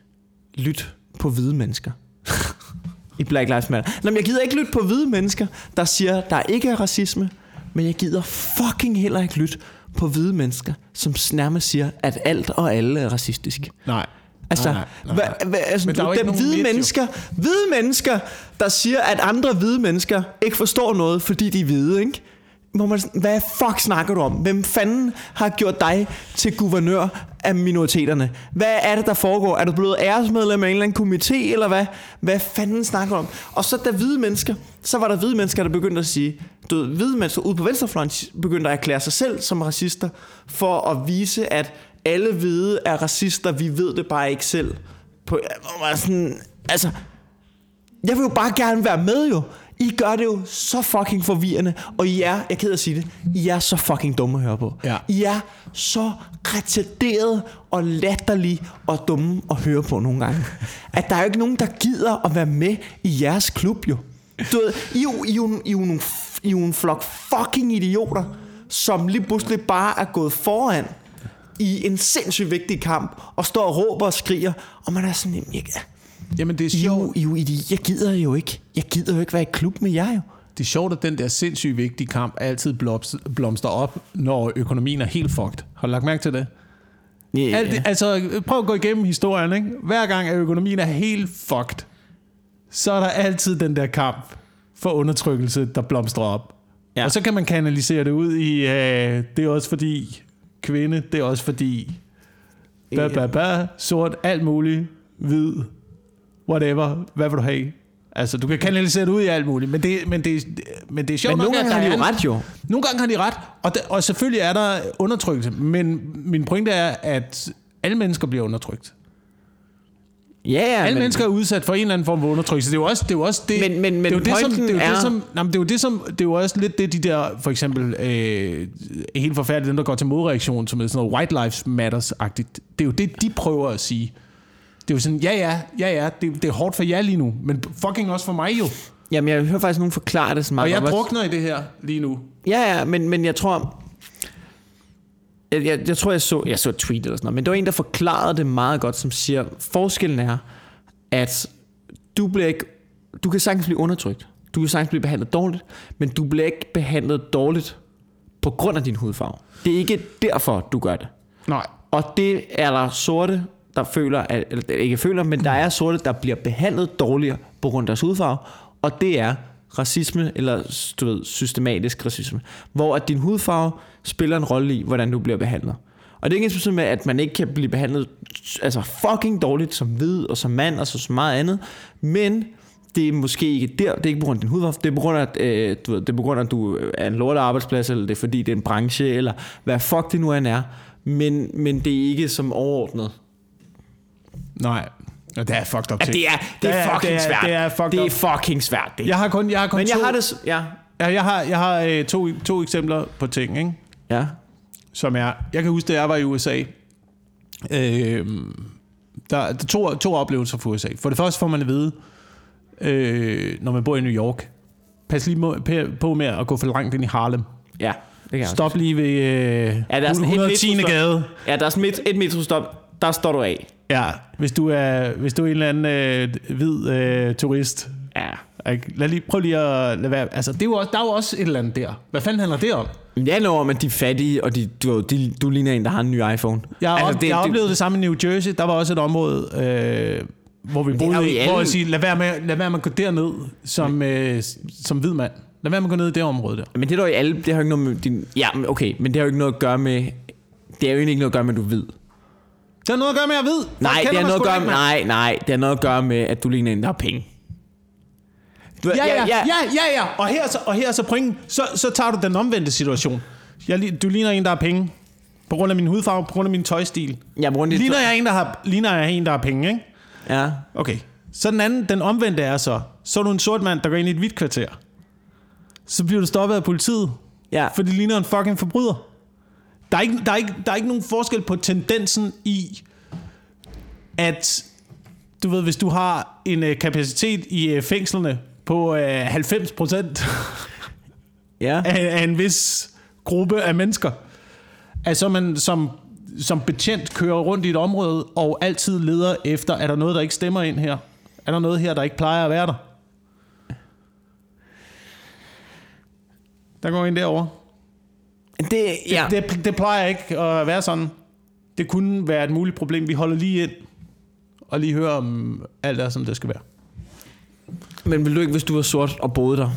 lytte på hvide mennesker. I Black Lives Matter. Nå, men jeg gider ikke lytte på hvide mennesker, der siger, der ikke er racisme. Men jeg gider fucking heller ikke lytte på hvide mennesker, som nærmest siger, at alt og alle er racistisk. Nej. Altså, nej, nej, hva, nej. hva, altså Men der er ikke dem hvide mennesker, hvide mennesker, der siger, at andre hvide mennesker ikke forstår noget, fordi de er hvide, ikke? Hvor man, sådan, hvad fuck snakker du om? Hvem fanden har gjort dig til guvernør af minoriteterne? Hvad er det, der foregår? Er du blevet æresmedlem af en eller anden komité, eller hvad? Hvad fanden snakker du om? Og så der hvide mennesker, så var der hvide mennesker, der begyndte at sige, du ved, hvide mennesker ude på venstrefløjen begyndte at erklære sig selv som racister, for at vise, at alle hvide er racister, vi ved det bare ikke selv. På, sådan, altså, jeg vil jo bare gerne være med jo. I gør det jo så fucking forvirrende, og I er, jeg er ked af at sige det, I er så fucking dumme at høre på. Ja. I er så retarderet og latterlige og dumme at høre på nogle gange. At der er jo ikke nogen, der gider at være med i jeres klub jo. Du ved, I er jo, I er jo, I er jo, nogle, I er jo en flok fucking idioter, som lige pludselig bare er gået foran i en sindssygt vigtig kamp, og står og råber og skriger, og man er sådan, jamen, jeg, Jamen, det er I jo, sjovt. I jo idi- jeg gider jo ikke. Jeg gider jo ikke være i klub med jer jo. Det er sjovt, at den der sindssygt vigtige kamp altid blomst- blomster op, når økonomien er helt fucked. Har du lagt mærke til det? Ja, Alt, altså, prøv at gå igennem historien, ikke? Hver gang, at økonomien er helt fucked, så er der altid den der kamp for undertrykkelse, der blomstrer op. Ja. Og så kan man kanalisere det ud i, øh, det er også fordi kvinde, det er også fordi ba, ba, ba, sort, alt muligt, hvid, whatever, hvad vil du have? Altså, du kan kanalisere det ud i alt muligt, men det, men det, men det er sjovt Men nogle nok, gange har de jo ret jo. nogle gange har de ret, og, der, og selvfølgelig er der undertrykkelse, men min pointe er, at alle mennesker bliver undertrykt. Ja, ja, Alle men, mennesker er udsat for en eller anden form for undertrykkelse. Det er jo også det. Er jo også det Men- men- men det er jo det, som, det, er jo er- det, som, nej, men det er jo det, som, det er jo også lidt det, de der, for eksempel, øh, helt forfærdeligt, dem der går til modreaktion, som er sådan noget White Lives Matters-agtigt. Det er jo det, de prøver at sige. Det er jo sådan, ja, ja, ja, ja, det, det er hårdt for jer lige nu, men fucking også for mig jo. Jamen, jeg hører faktisk nogen forklare det så meget. Og jeg drukner i det her lige nu. Ja, ja, men, men jeg tror... Jeg, jeg, jeg tror, jeg så, jeg så et tweet eller sådan noget, men det var en, der forklarede det meget godt, som siger, forskellen er, at du bliver ikke... Du kan sagtens blive undertrykt. Du kan sagtens blive behandlet dårligt, men du bliver ikke behandlet dårligt på grund af din hudfarve. Det er ikke derfor, du gør det. Nej. Og det er der sorte, der føler, at, eller ikke føler, men der er sorte, der bliver behandlet dårligere på grund af deres hudfarve, og det er racisme, eller du ved, systematisk racisme, hvor at din hudfarve spiller en rolle i, hvordan du bliver behandlet. Og det er ikke ens med, at man ikke kan blive behandlet altså fucking dårligt som hvid og som mand og så, så meget andet, men det er måske ikke der, det er ikke på grund af din hudfarve, det er på grund af, at, øh, du ved, det er på grund af, at du er en lortet arbejdsplads, eller det er fordi, det er en branche, eller hvad fuck det nu end er, men, men det er ikke som overordnet. Nej. Og det er fucked up Ja, ting. det er, det er fucking det er, svært. Det er fucked det er fucking svært, det. Jeg har kun, jeg har kun Men jeg to, har det... Ja. Ja, jeg har, jeg har øh, to, to eksempler på ting, ikke? Ja. som er... Jeg kan huske, da jeg var i USA, øh, der er to, to oplevelser for USA. For det første får man at vide, øh, når man bor i New York, pas lige må- på med at gå for langt ind i Harlem. Ja, det kan jeg Stop lige ved øh, Ja, der er sådan et 110. metrostop. gade. Ja, der er sådan et, et metrostop. Der står du af. Ja, hvis du er, hvis du er en eller anden øh, hvid øh, turist. Ja. Ikke? Lad lige, prøv lige at lade være. Altså, det er jo også, der er jo også et eller andet der. Hvad fanden handler det om? Jeg når om, at de er fattige, og de, du, de, du ligner en, der har en ny iPhone. Jeg har, altså, det, det, jeg har det, oplevet det samme i New Jersey. Der var også et område, øh, hvor vi jo boede i alle- hvor jeg siger, lad være, med, lad være med at gå derned som, øh, som hvid mand. Lad være med at gå ned i det område der. Men det er dog i alle... Det har jo ikke noget med din... Ja, okay, men det har jo ikke noget at gøre med... Det er jo egentlig ikke noget at gøre med, at du er hvid. Det har noget at gøre med, at jeg ved. Folk Nej, det har noget at gøre med... Nej, nej, det har noget at gøre med, at du ligner en, der har penge. Du, Ja, ja, ja, ja, ja. Og her, er så, og her er så pointen. Så, så tager du den omvendte situation. Jeg, du ligner en, der har penge. På grund af min hudfarve, på grund af min tøjstil. Jeg bruger det. Ligner jeg en, der har, ligner jeg en, der har penge, ikke? Ja. Okay. Så den anden, den omvendte er så, så er du en sort mand, der går ind i et hvidt kvarter. Så bliver du stoppet af politiet, Ja. for det ligner en fucking forbryder. Der er, ikke, der, er ikke, der er ikke nogen forskel på tendensen i, at du ved, hvis du har en øh, kapacitet i øh, fængslerne på øh, 90 procent Ja. af, af en vis gruppe af mennesker, altså man som, som betjent kører rundt i et område og altid leder efter, er der noget, der ikke stemmer ind her? Er der noget her, der ikke plejer at være der? Der går en derovre. Det, ja. Det, det plejer ikke at være sådan. Det kunne være et muligt problem. Vi holder lige ind og lige hører om alt er, som det skal være. Men vil du ikke, hvis du var sort og boede der,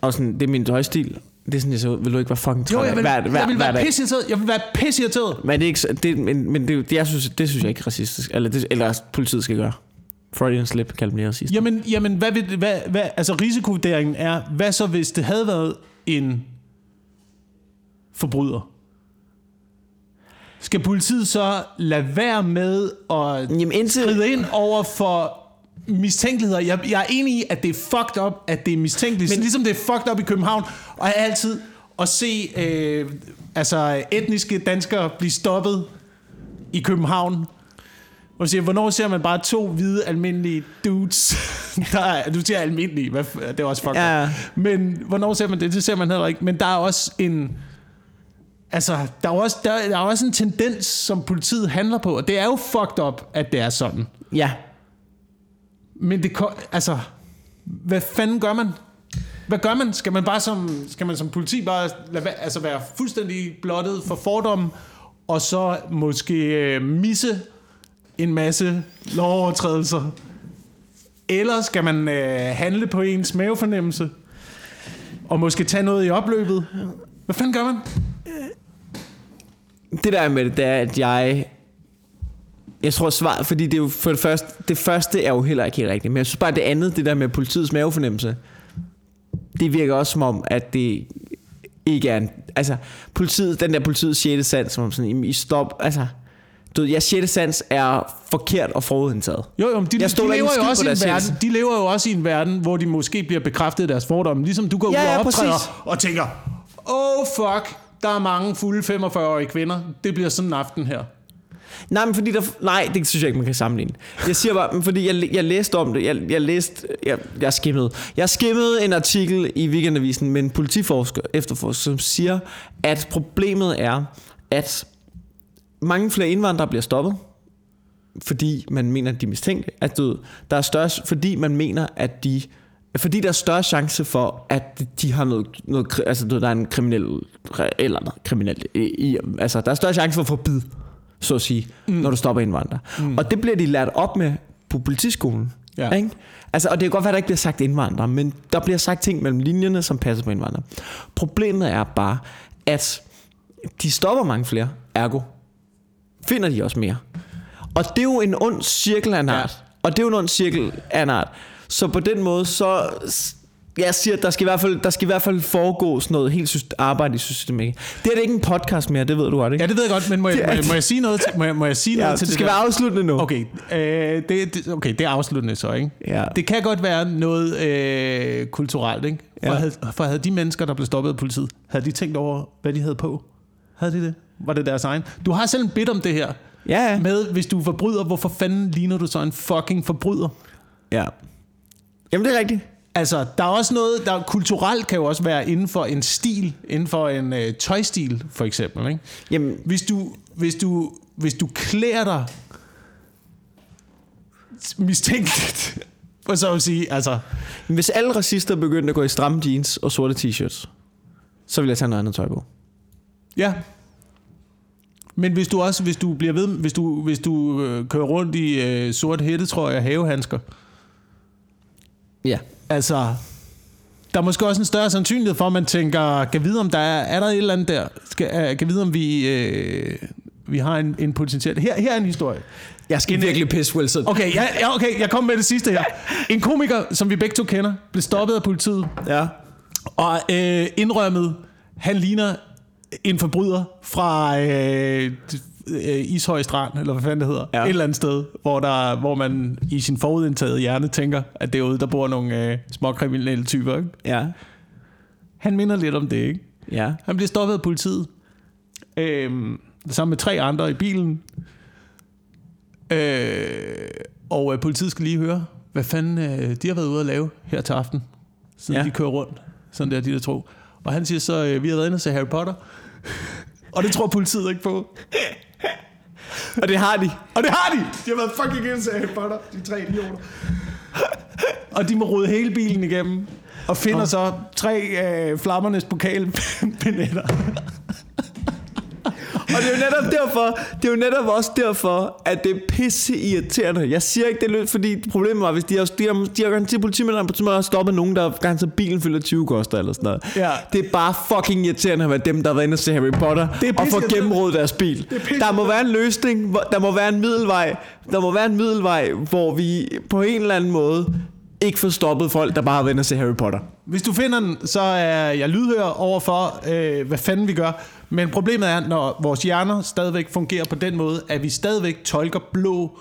og sådan, det er min tøjstil, det er sådan, jeg så ud, vil du ikke være fucking træt Jo, jeg vil, hver, hver, jeg vil være pissirriteret. Jeg vil være pissirriteret. Men det er ikke, det, men, men det, det, jeg synes, det synes jeg ikke er racistisk. Eller, det, eller politiet skal gøre. Freudian slip, kalder dem det racist. Jamen, jamen hvad, vil, hvad, hvad, altså risikovurderingen er, hvad så hvis det havde været en forbryder? Skal politiet så lade være med at Jamen indtil... skride ind over for mistænkeligheder. Jeg, jeg er enig i, at det er fucked up, at det er mistænkeligt. Men, ligesom det er fucked up i København, og jeg altid at se øh, altså etniske danskere blive stoppet i København. Og siger, hvornår ser man bare to hvide, almindelige dudes? der er, du siger almindelige, hvad, det er også fucked Ja. up. Men hvornår ser man det? Det ser man heller ikke. Men der er også en... Altså, der er, også, der, der er også en tendens, som politiet handler på, og det er jo fucked up, at det er sådan. Ja. Men det altså, hvad fanden gør man? Hvad gør man? Skal man bare som, skal man som politi bare lade, altså være fuldstændig blottet for fordomme, og så måske øh, misse en masse lovovertrædelser? Eller skal man øh, handle på ens mavefornemmelse, og måske tage noget i opløbet? Hvad fanden gør man? Det der er med det, det er, at jeg... Jeg tror svaret, fordi det er jo for det første, det første er jo heller ikke helt rigtigt, men jeg synes bare det andet, det der med politiets mavefornemmelse, det virker også som om, at det ikke er en, altså politiet, den der politiets 6. sans, som om sådan, I stop, altså, du ved, jeres 6. sans er forkert og forudindtaget. Jo, jo, men de, Jeg de, stoler lever jo også i en verden, de lever jo også i en verden, hvor de måske bliver bekræftet i deres fordomme. Ligesom du går Ja, ud ja, og optræder præcis. og tænker, oh fuck, der er mange fulde 45-årige kvinder. Det bliver sådan en aften her. Nej, men fordi der, nej, det synes jeg ikke, man kan sammenligne. Jeg siger bare, men fordi jeg, jeg læste om det, jeg, jeg læste, jeg, jeg skimmede. Jeg skimmede en artikel i Weekendavisen med en politiforsker, efterforsker, som siger, at problemet er, at mange flere indvandrere bliver stoppet, fordi man mener, at de er mistænkte. At du, der er størst, fordi man mener, at de fordi der er større chance for, at de har noget, noget altså der er en kriminel, eller noget kriminelt, i, i, altså der er større chance for at få bid, så at sige, mm. når du stopper indvandrere. Mm. Og det bliver de lært op med på politiskolen. Ja. Ikke? Altså, og det kan godt være, at der ikke bliver sagt indvandrere, men der bliver sagt ting mellem linjerne, som passer på indvandrere. Problemet er bare, at de stopper mange flere, ergo finder de også mere. Og det er jo en ond cirkel af en art. Ja. Og det er jo en ond cirkel af en art. Så på den måde, så... Jeg siger, der skal, i hvert fald, der skal i hvert fald foregå sådan noget helt syst- arbejde i systemet. Det er det ikke en podcast mere, det ved du godt, ikke? Ja, det ved jeg godt, men må jeg, Det må jeg, må jeg sige noget til, må jeg, må jeg sige Ja, noget til det skal der? være afsluttende nu. Okay, øh, det, det, okay, det er afsluttende så, ikke? Ja. Det kan godt være noget øh, kulturelt, ikke? For, Ja. havde, for havde de mennesker, der blev stoppet af politiet, havde de tænkt over, hvad de havde på? Havde de det? Var det deres egen? Du har selv en bit om det her. Ja, ja. Med, hvis du er forbryder, hvorfor fanden ligner du så en fucking forbryder? ja. Jamen, det er rigtigt. Altså, der er også noget, der kulturelt kan jo også være inden for en stil, inden for en øh, tøjstil, for eksempel, ikke? Jamen, Hvis du, hvis du, hvis du klæder dig mistænkeligt, og så at sige, altså, hvis alle racister begyndte at gå i stramme jeans og sorte t-shirts, så vil jeg tage noget andet tøj på. ja. Men hvis du også, hvis du bliver ved, hvis du, hvis du øh, kører rundt i øh, sort hættetrøje og havehandsker, Ja. altså, der er måske også en større sandsynlighed for, at man tænker, kan vide, om der er, er der et eller andet der? Skal, uh, kan vide, om vi, øh, vi har en, en potentiel... Her, her er en historie. Jeg skal virkelig pisse Wilson. Okay, ja, ja, okay, jeg kommer med det sidste her. En komiker, som vi begge to kender, blev stoppet af politiet, Ja. og øh, indrømmet, han ligner en forbryder fra øh, øh, Ishøj Strand, eller hvad fanden det hedder. Ja. Et eller andet sted, hvor, der, hvor man i sin forudindtaget hjerne tænker, at det er ude, der bor nogle øh, småkriminelle typer. Ikke? Ja. Han minder lidt om det, ikke? Ja. Han bliver stoppet af politiet. Øhm, sammen med tre andre i bilen. Øh, og øh, politiet skal lige høre, hvad fanden øh, de har været ude at lave her til aften. Siden ja. de kører rundt. Sådan der, de der tro. Og han siger så, øh, vi har været inde og se Harry Potter. og det tror politiet ikke på. Og det har de. Og det har de! De har været fucking se Harry Potter, de tre idioter. og de må rode hele bilen igennem. Og finder så tre øh, flammernes pokalbilletter. Og det er jo netop derfor, det er jo netop også derfor, at det er pisse irriterende. Jeg siger ikke det lød, fordi problemet var, hvis de har, de har, de har garanteret politimændene, på har stoppet nogen, der garanteret bilen fylder 20 koster eller sådan noget. Ja. Det er bare fucking irriterende at være dem, der har været inde og se Harry Potter, Det og få gennemrådet deres bil. Er Der må være en løsning, der må være en middelvej, der må være en middelvej, hvor vi på en eller anden måde ikke får stoppet folk, der bare og se Harry Potter. Hvis du finder den, så er jeg lydhør over for, øh, hvad fanden vi gør. Men problemet er, når vores hjerner stadigvæk fungerer på den måde, at vi stadigvæk tolker blå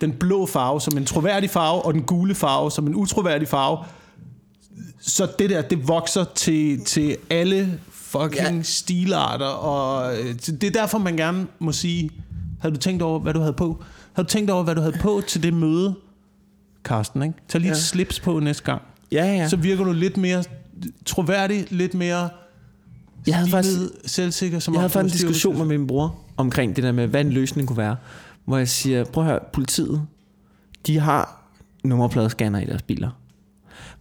den blå farve som en troværdig farve, og den gule farve som en utroværdig farve. Så det der, det vokser til, til alle fucking ja. stilarter, og øh, det er derfor, man gerne må sige, havde du tænkt over, hvad du havde på? Havde du tænkt over, hvad du havde på til det møde, Karsten, ikke? Tag lige ja. et slips på næste gang. Ja, ja. Så virker du lidt mere troværdig, lidt mere Jeg havde faktisk- selvsikker. Som Jeg havde faktisk en diskussion med min bror omkring det der med, hvad en løsning kunne være. Hvor jeg siger, prøv at høre, politiet, de har nummerpladescanner i deres biler.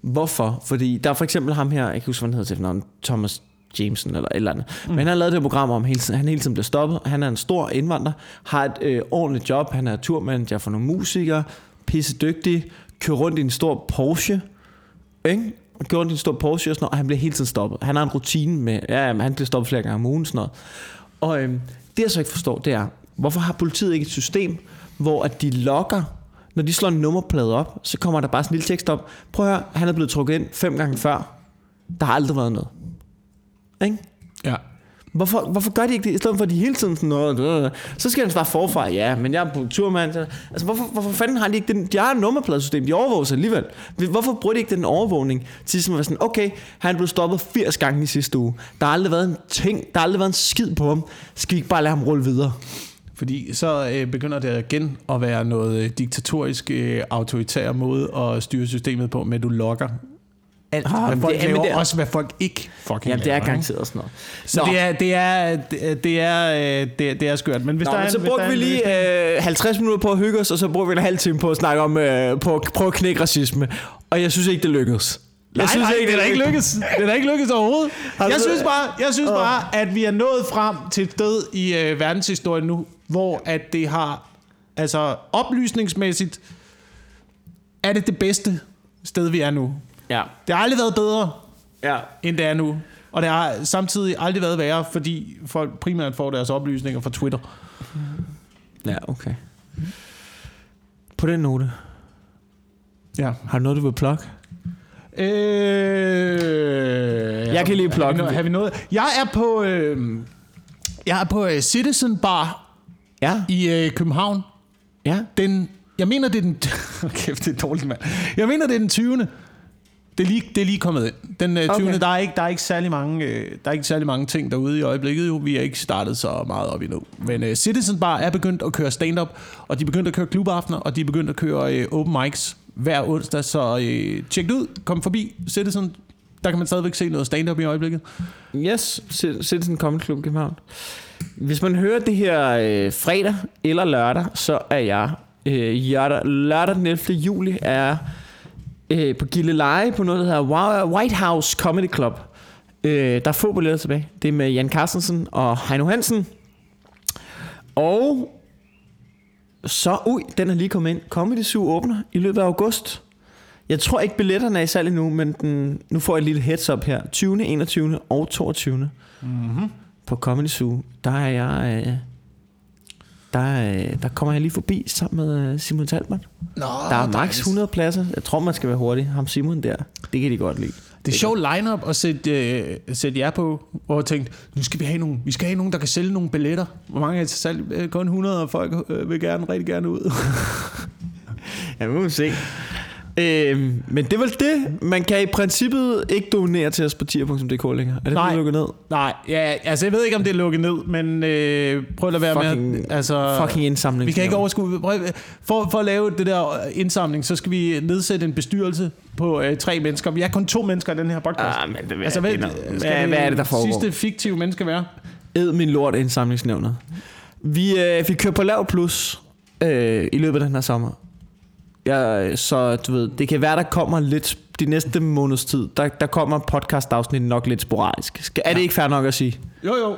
Hvorfor? Fordi der er for eksempel ham her, jeg kan huske, hvad han hedder til efternavn, Thomas Jameson eller et eller andet. Mm. Men han har lavet det program om, hele tiden, han hele tiden bliver stoppet. Han er en stor indvandrer, har et øh, ordentligt job, han er turmanager for nogle musikere, pisse dygtig, kører rundt i en stor Porsche, ikke? Og kører en stor pause og sådan noget, og han bliver hele tiden stoppet. Han har en rutine med, ja, han bliver stoppet flere gange om ugen, sådan noget. Og øhm, det jeg så ikke forstår, det er, hvorfor har politiet ikke et system, hvor at de lokker, når de slår en nummerplade op, så kommer der bare sådan en lille tekst op. Prøv at høre, han er blevet trukket ind fem gange før. Der har aldrig været noget. Ikke? Ja. Hvorfor, hvorfor gør de ikke det, i stedet for at de hele tiden sådan noget, så skal han starte forfra, ja, men jeg er på turmand. så- Altså, hvorfor, hvorfor fanden har de ikke den, de har et nummerpladesystem, de overvåger sig alligevel. Hvorfor bruger de ikke den overvågning til ligesom at være sådan, okay, han blev stoppet 80 gange i sidste uge, der har aldrig været en ting, der har aldrig været en skid på ham, skal vi ikke bare lade ham rulle videre? Fordi så øh, begynder det igen at være noget øh, diktatorisk, øh, autoritær måde at styre systemet på, med at du lokker alt, Ah, hvad folk det er- laver, det er- også hvad folk ikke fucking Jamen, det er ikke? garanteret sådan noget. Så Nå. det er, det, er, det er, det, er, det er skørt. Men hvis Nå, der er men så brugte vi lige øh, 50 minutter på at hygge os, og så brugte vi en halv time på at snakke om, øh, på at prøve at knække racisme. Og jeg synes ikke, det lykkedes. Jeg Nej, synes nej, det er da ikke lykkes. Det er da ikke lykkes overhovedet. Jeg synes bare, jeg synes bare at vi er nået frem til et sted i øh, verdenshistorien nu, hvor at det har, altså oplysningsmæssigt, er det det bedste sted, vi er nu. Ja. Det har aldrig været bedre, Ja. end det er nu. Og det har samtidig aldrig været værre, fordi folk primært får deres oplysninger fra Twitter. Ja, okay. På den note, Ja. har du noget, du vil plukke? Øh, Jeg kan lige Har plukke den. har vi noget? Jeg er på, øh, jeg er på øh, Citizen Bar Ja. i øh, København. Ja. Den, jeg mener, det er den... Kæft, det er dårligt, mand. Jeg mener, det er den 20. Det er lige, det er lige kommet ind. Den øh, 20. Okay. Der, er ikke, der, er ikke særlig mange, øh, der er ikke særlig mange ting derude i øjeblikket. Jo. Vi er ikke startet så meget op endnu. Men øh, Citizen Bar er begyndt at køre stand-up, og de er begyndt at køre klubaftener, og de er begyndt at køre øh, open mics hver onsdag. Så øh, tjek det ud. Kom forbi Citizen. Der kan man stadigvæk se noget stand-up i øjeblikket. Yes, Ci- Citizen Comedy Club København. Hvis man hører det her øh, fredag eller lørdag, så er jeg øh, lørdag, lørdag den 11. juli er øh, på Gilleleje på noget, der hedder White House Comedy Club. Øh, der er få billetter tilbage. Det er med Jan Carstensen og Heino Hansen. Og så, ui, den er lige kommet ind. Comedy Zoo åbner i løbet af august. Jeg tror ikke, billetterne er i salg endnu, men den, nu får jeg et lille heads up her. 20., 21. og 22. Mm-hmm. på Comedy Zoo, der er jeg... Øh, der, øh, der kommer jeg lige forbi sammen med øh, Simon Talbot. Nå, Der er maks 100 pladser. Jeg tror, man skal være hurtig. Ham Simon der, det kan de godt lide. Det er sjovt line-up at sætte, øh, sætte jer på, hvor jeg tænkte, nu skal vi have nogen, vi skal have nogen, der kan sælge nogle billetter. Hvor mange er til salg? Øh, Kun 100, og folk øh, vil gerne, rigtig gerne ud. Ja, nu må vi se. Øhm, men det er vel det. Man kan i princippet ikke donere til os på tier.dk længere. Er det Nej. blevet lukket ned? Nej, ja, altså jeg ved ikke, om det er lukket ned, men øh, prøv at lade være med Fucking- at, altså, Fucking indsamling. vi kan ikke overskue, prøv, for, for at lave det der indsamling, så skal vi nedsætte en bestyrelse på øh, tre mennesker. Vi er kun to mennesker i den her podcast. Ah, men det, altså, det, er hvad, det hvad er det, der foregår? sidste fiktive menneske være? Ed min lort indsamlingsnævnet. Vi, øh, vi kører på lav plus øh, i løbet af den her sommer. Ja, så du ved, det kan være, der kommer lidt de næste måneds tid. Der, der kommer podcast afsnit nok lidt sporadisk. Skal, er det ikke fair nok at sige? Jo, jo.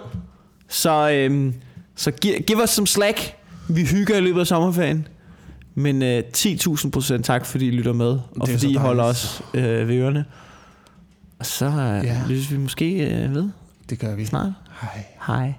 Så, øhm, så giv, os som slack. Vi hygger i løbet af sommerferien. Men øh, 10.000 procent tak, fordi I lytter med. Og fordi I holder os øh, ved ørerne. Og så øh, Ja. ja. lyttes vi måske øh, ved Det gør vi. snart. Hej. Hej.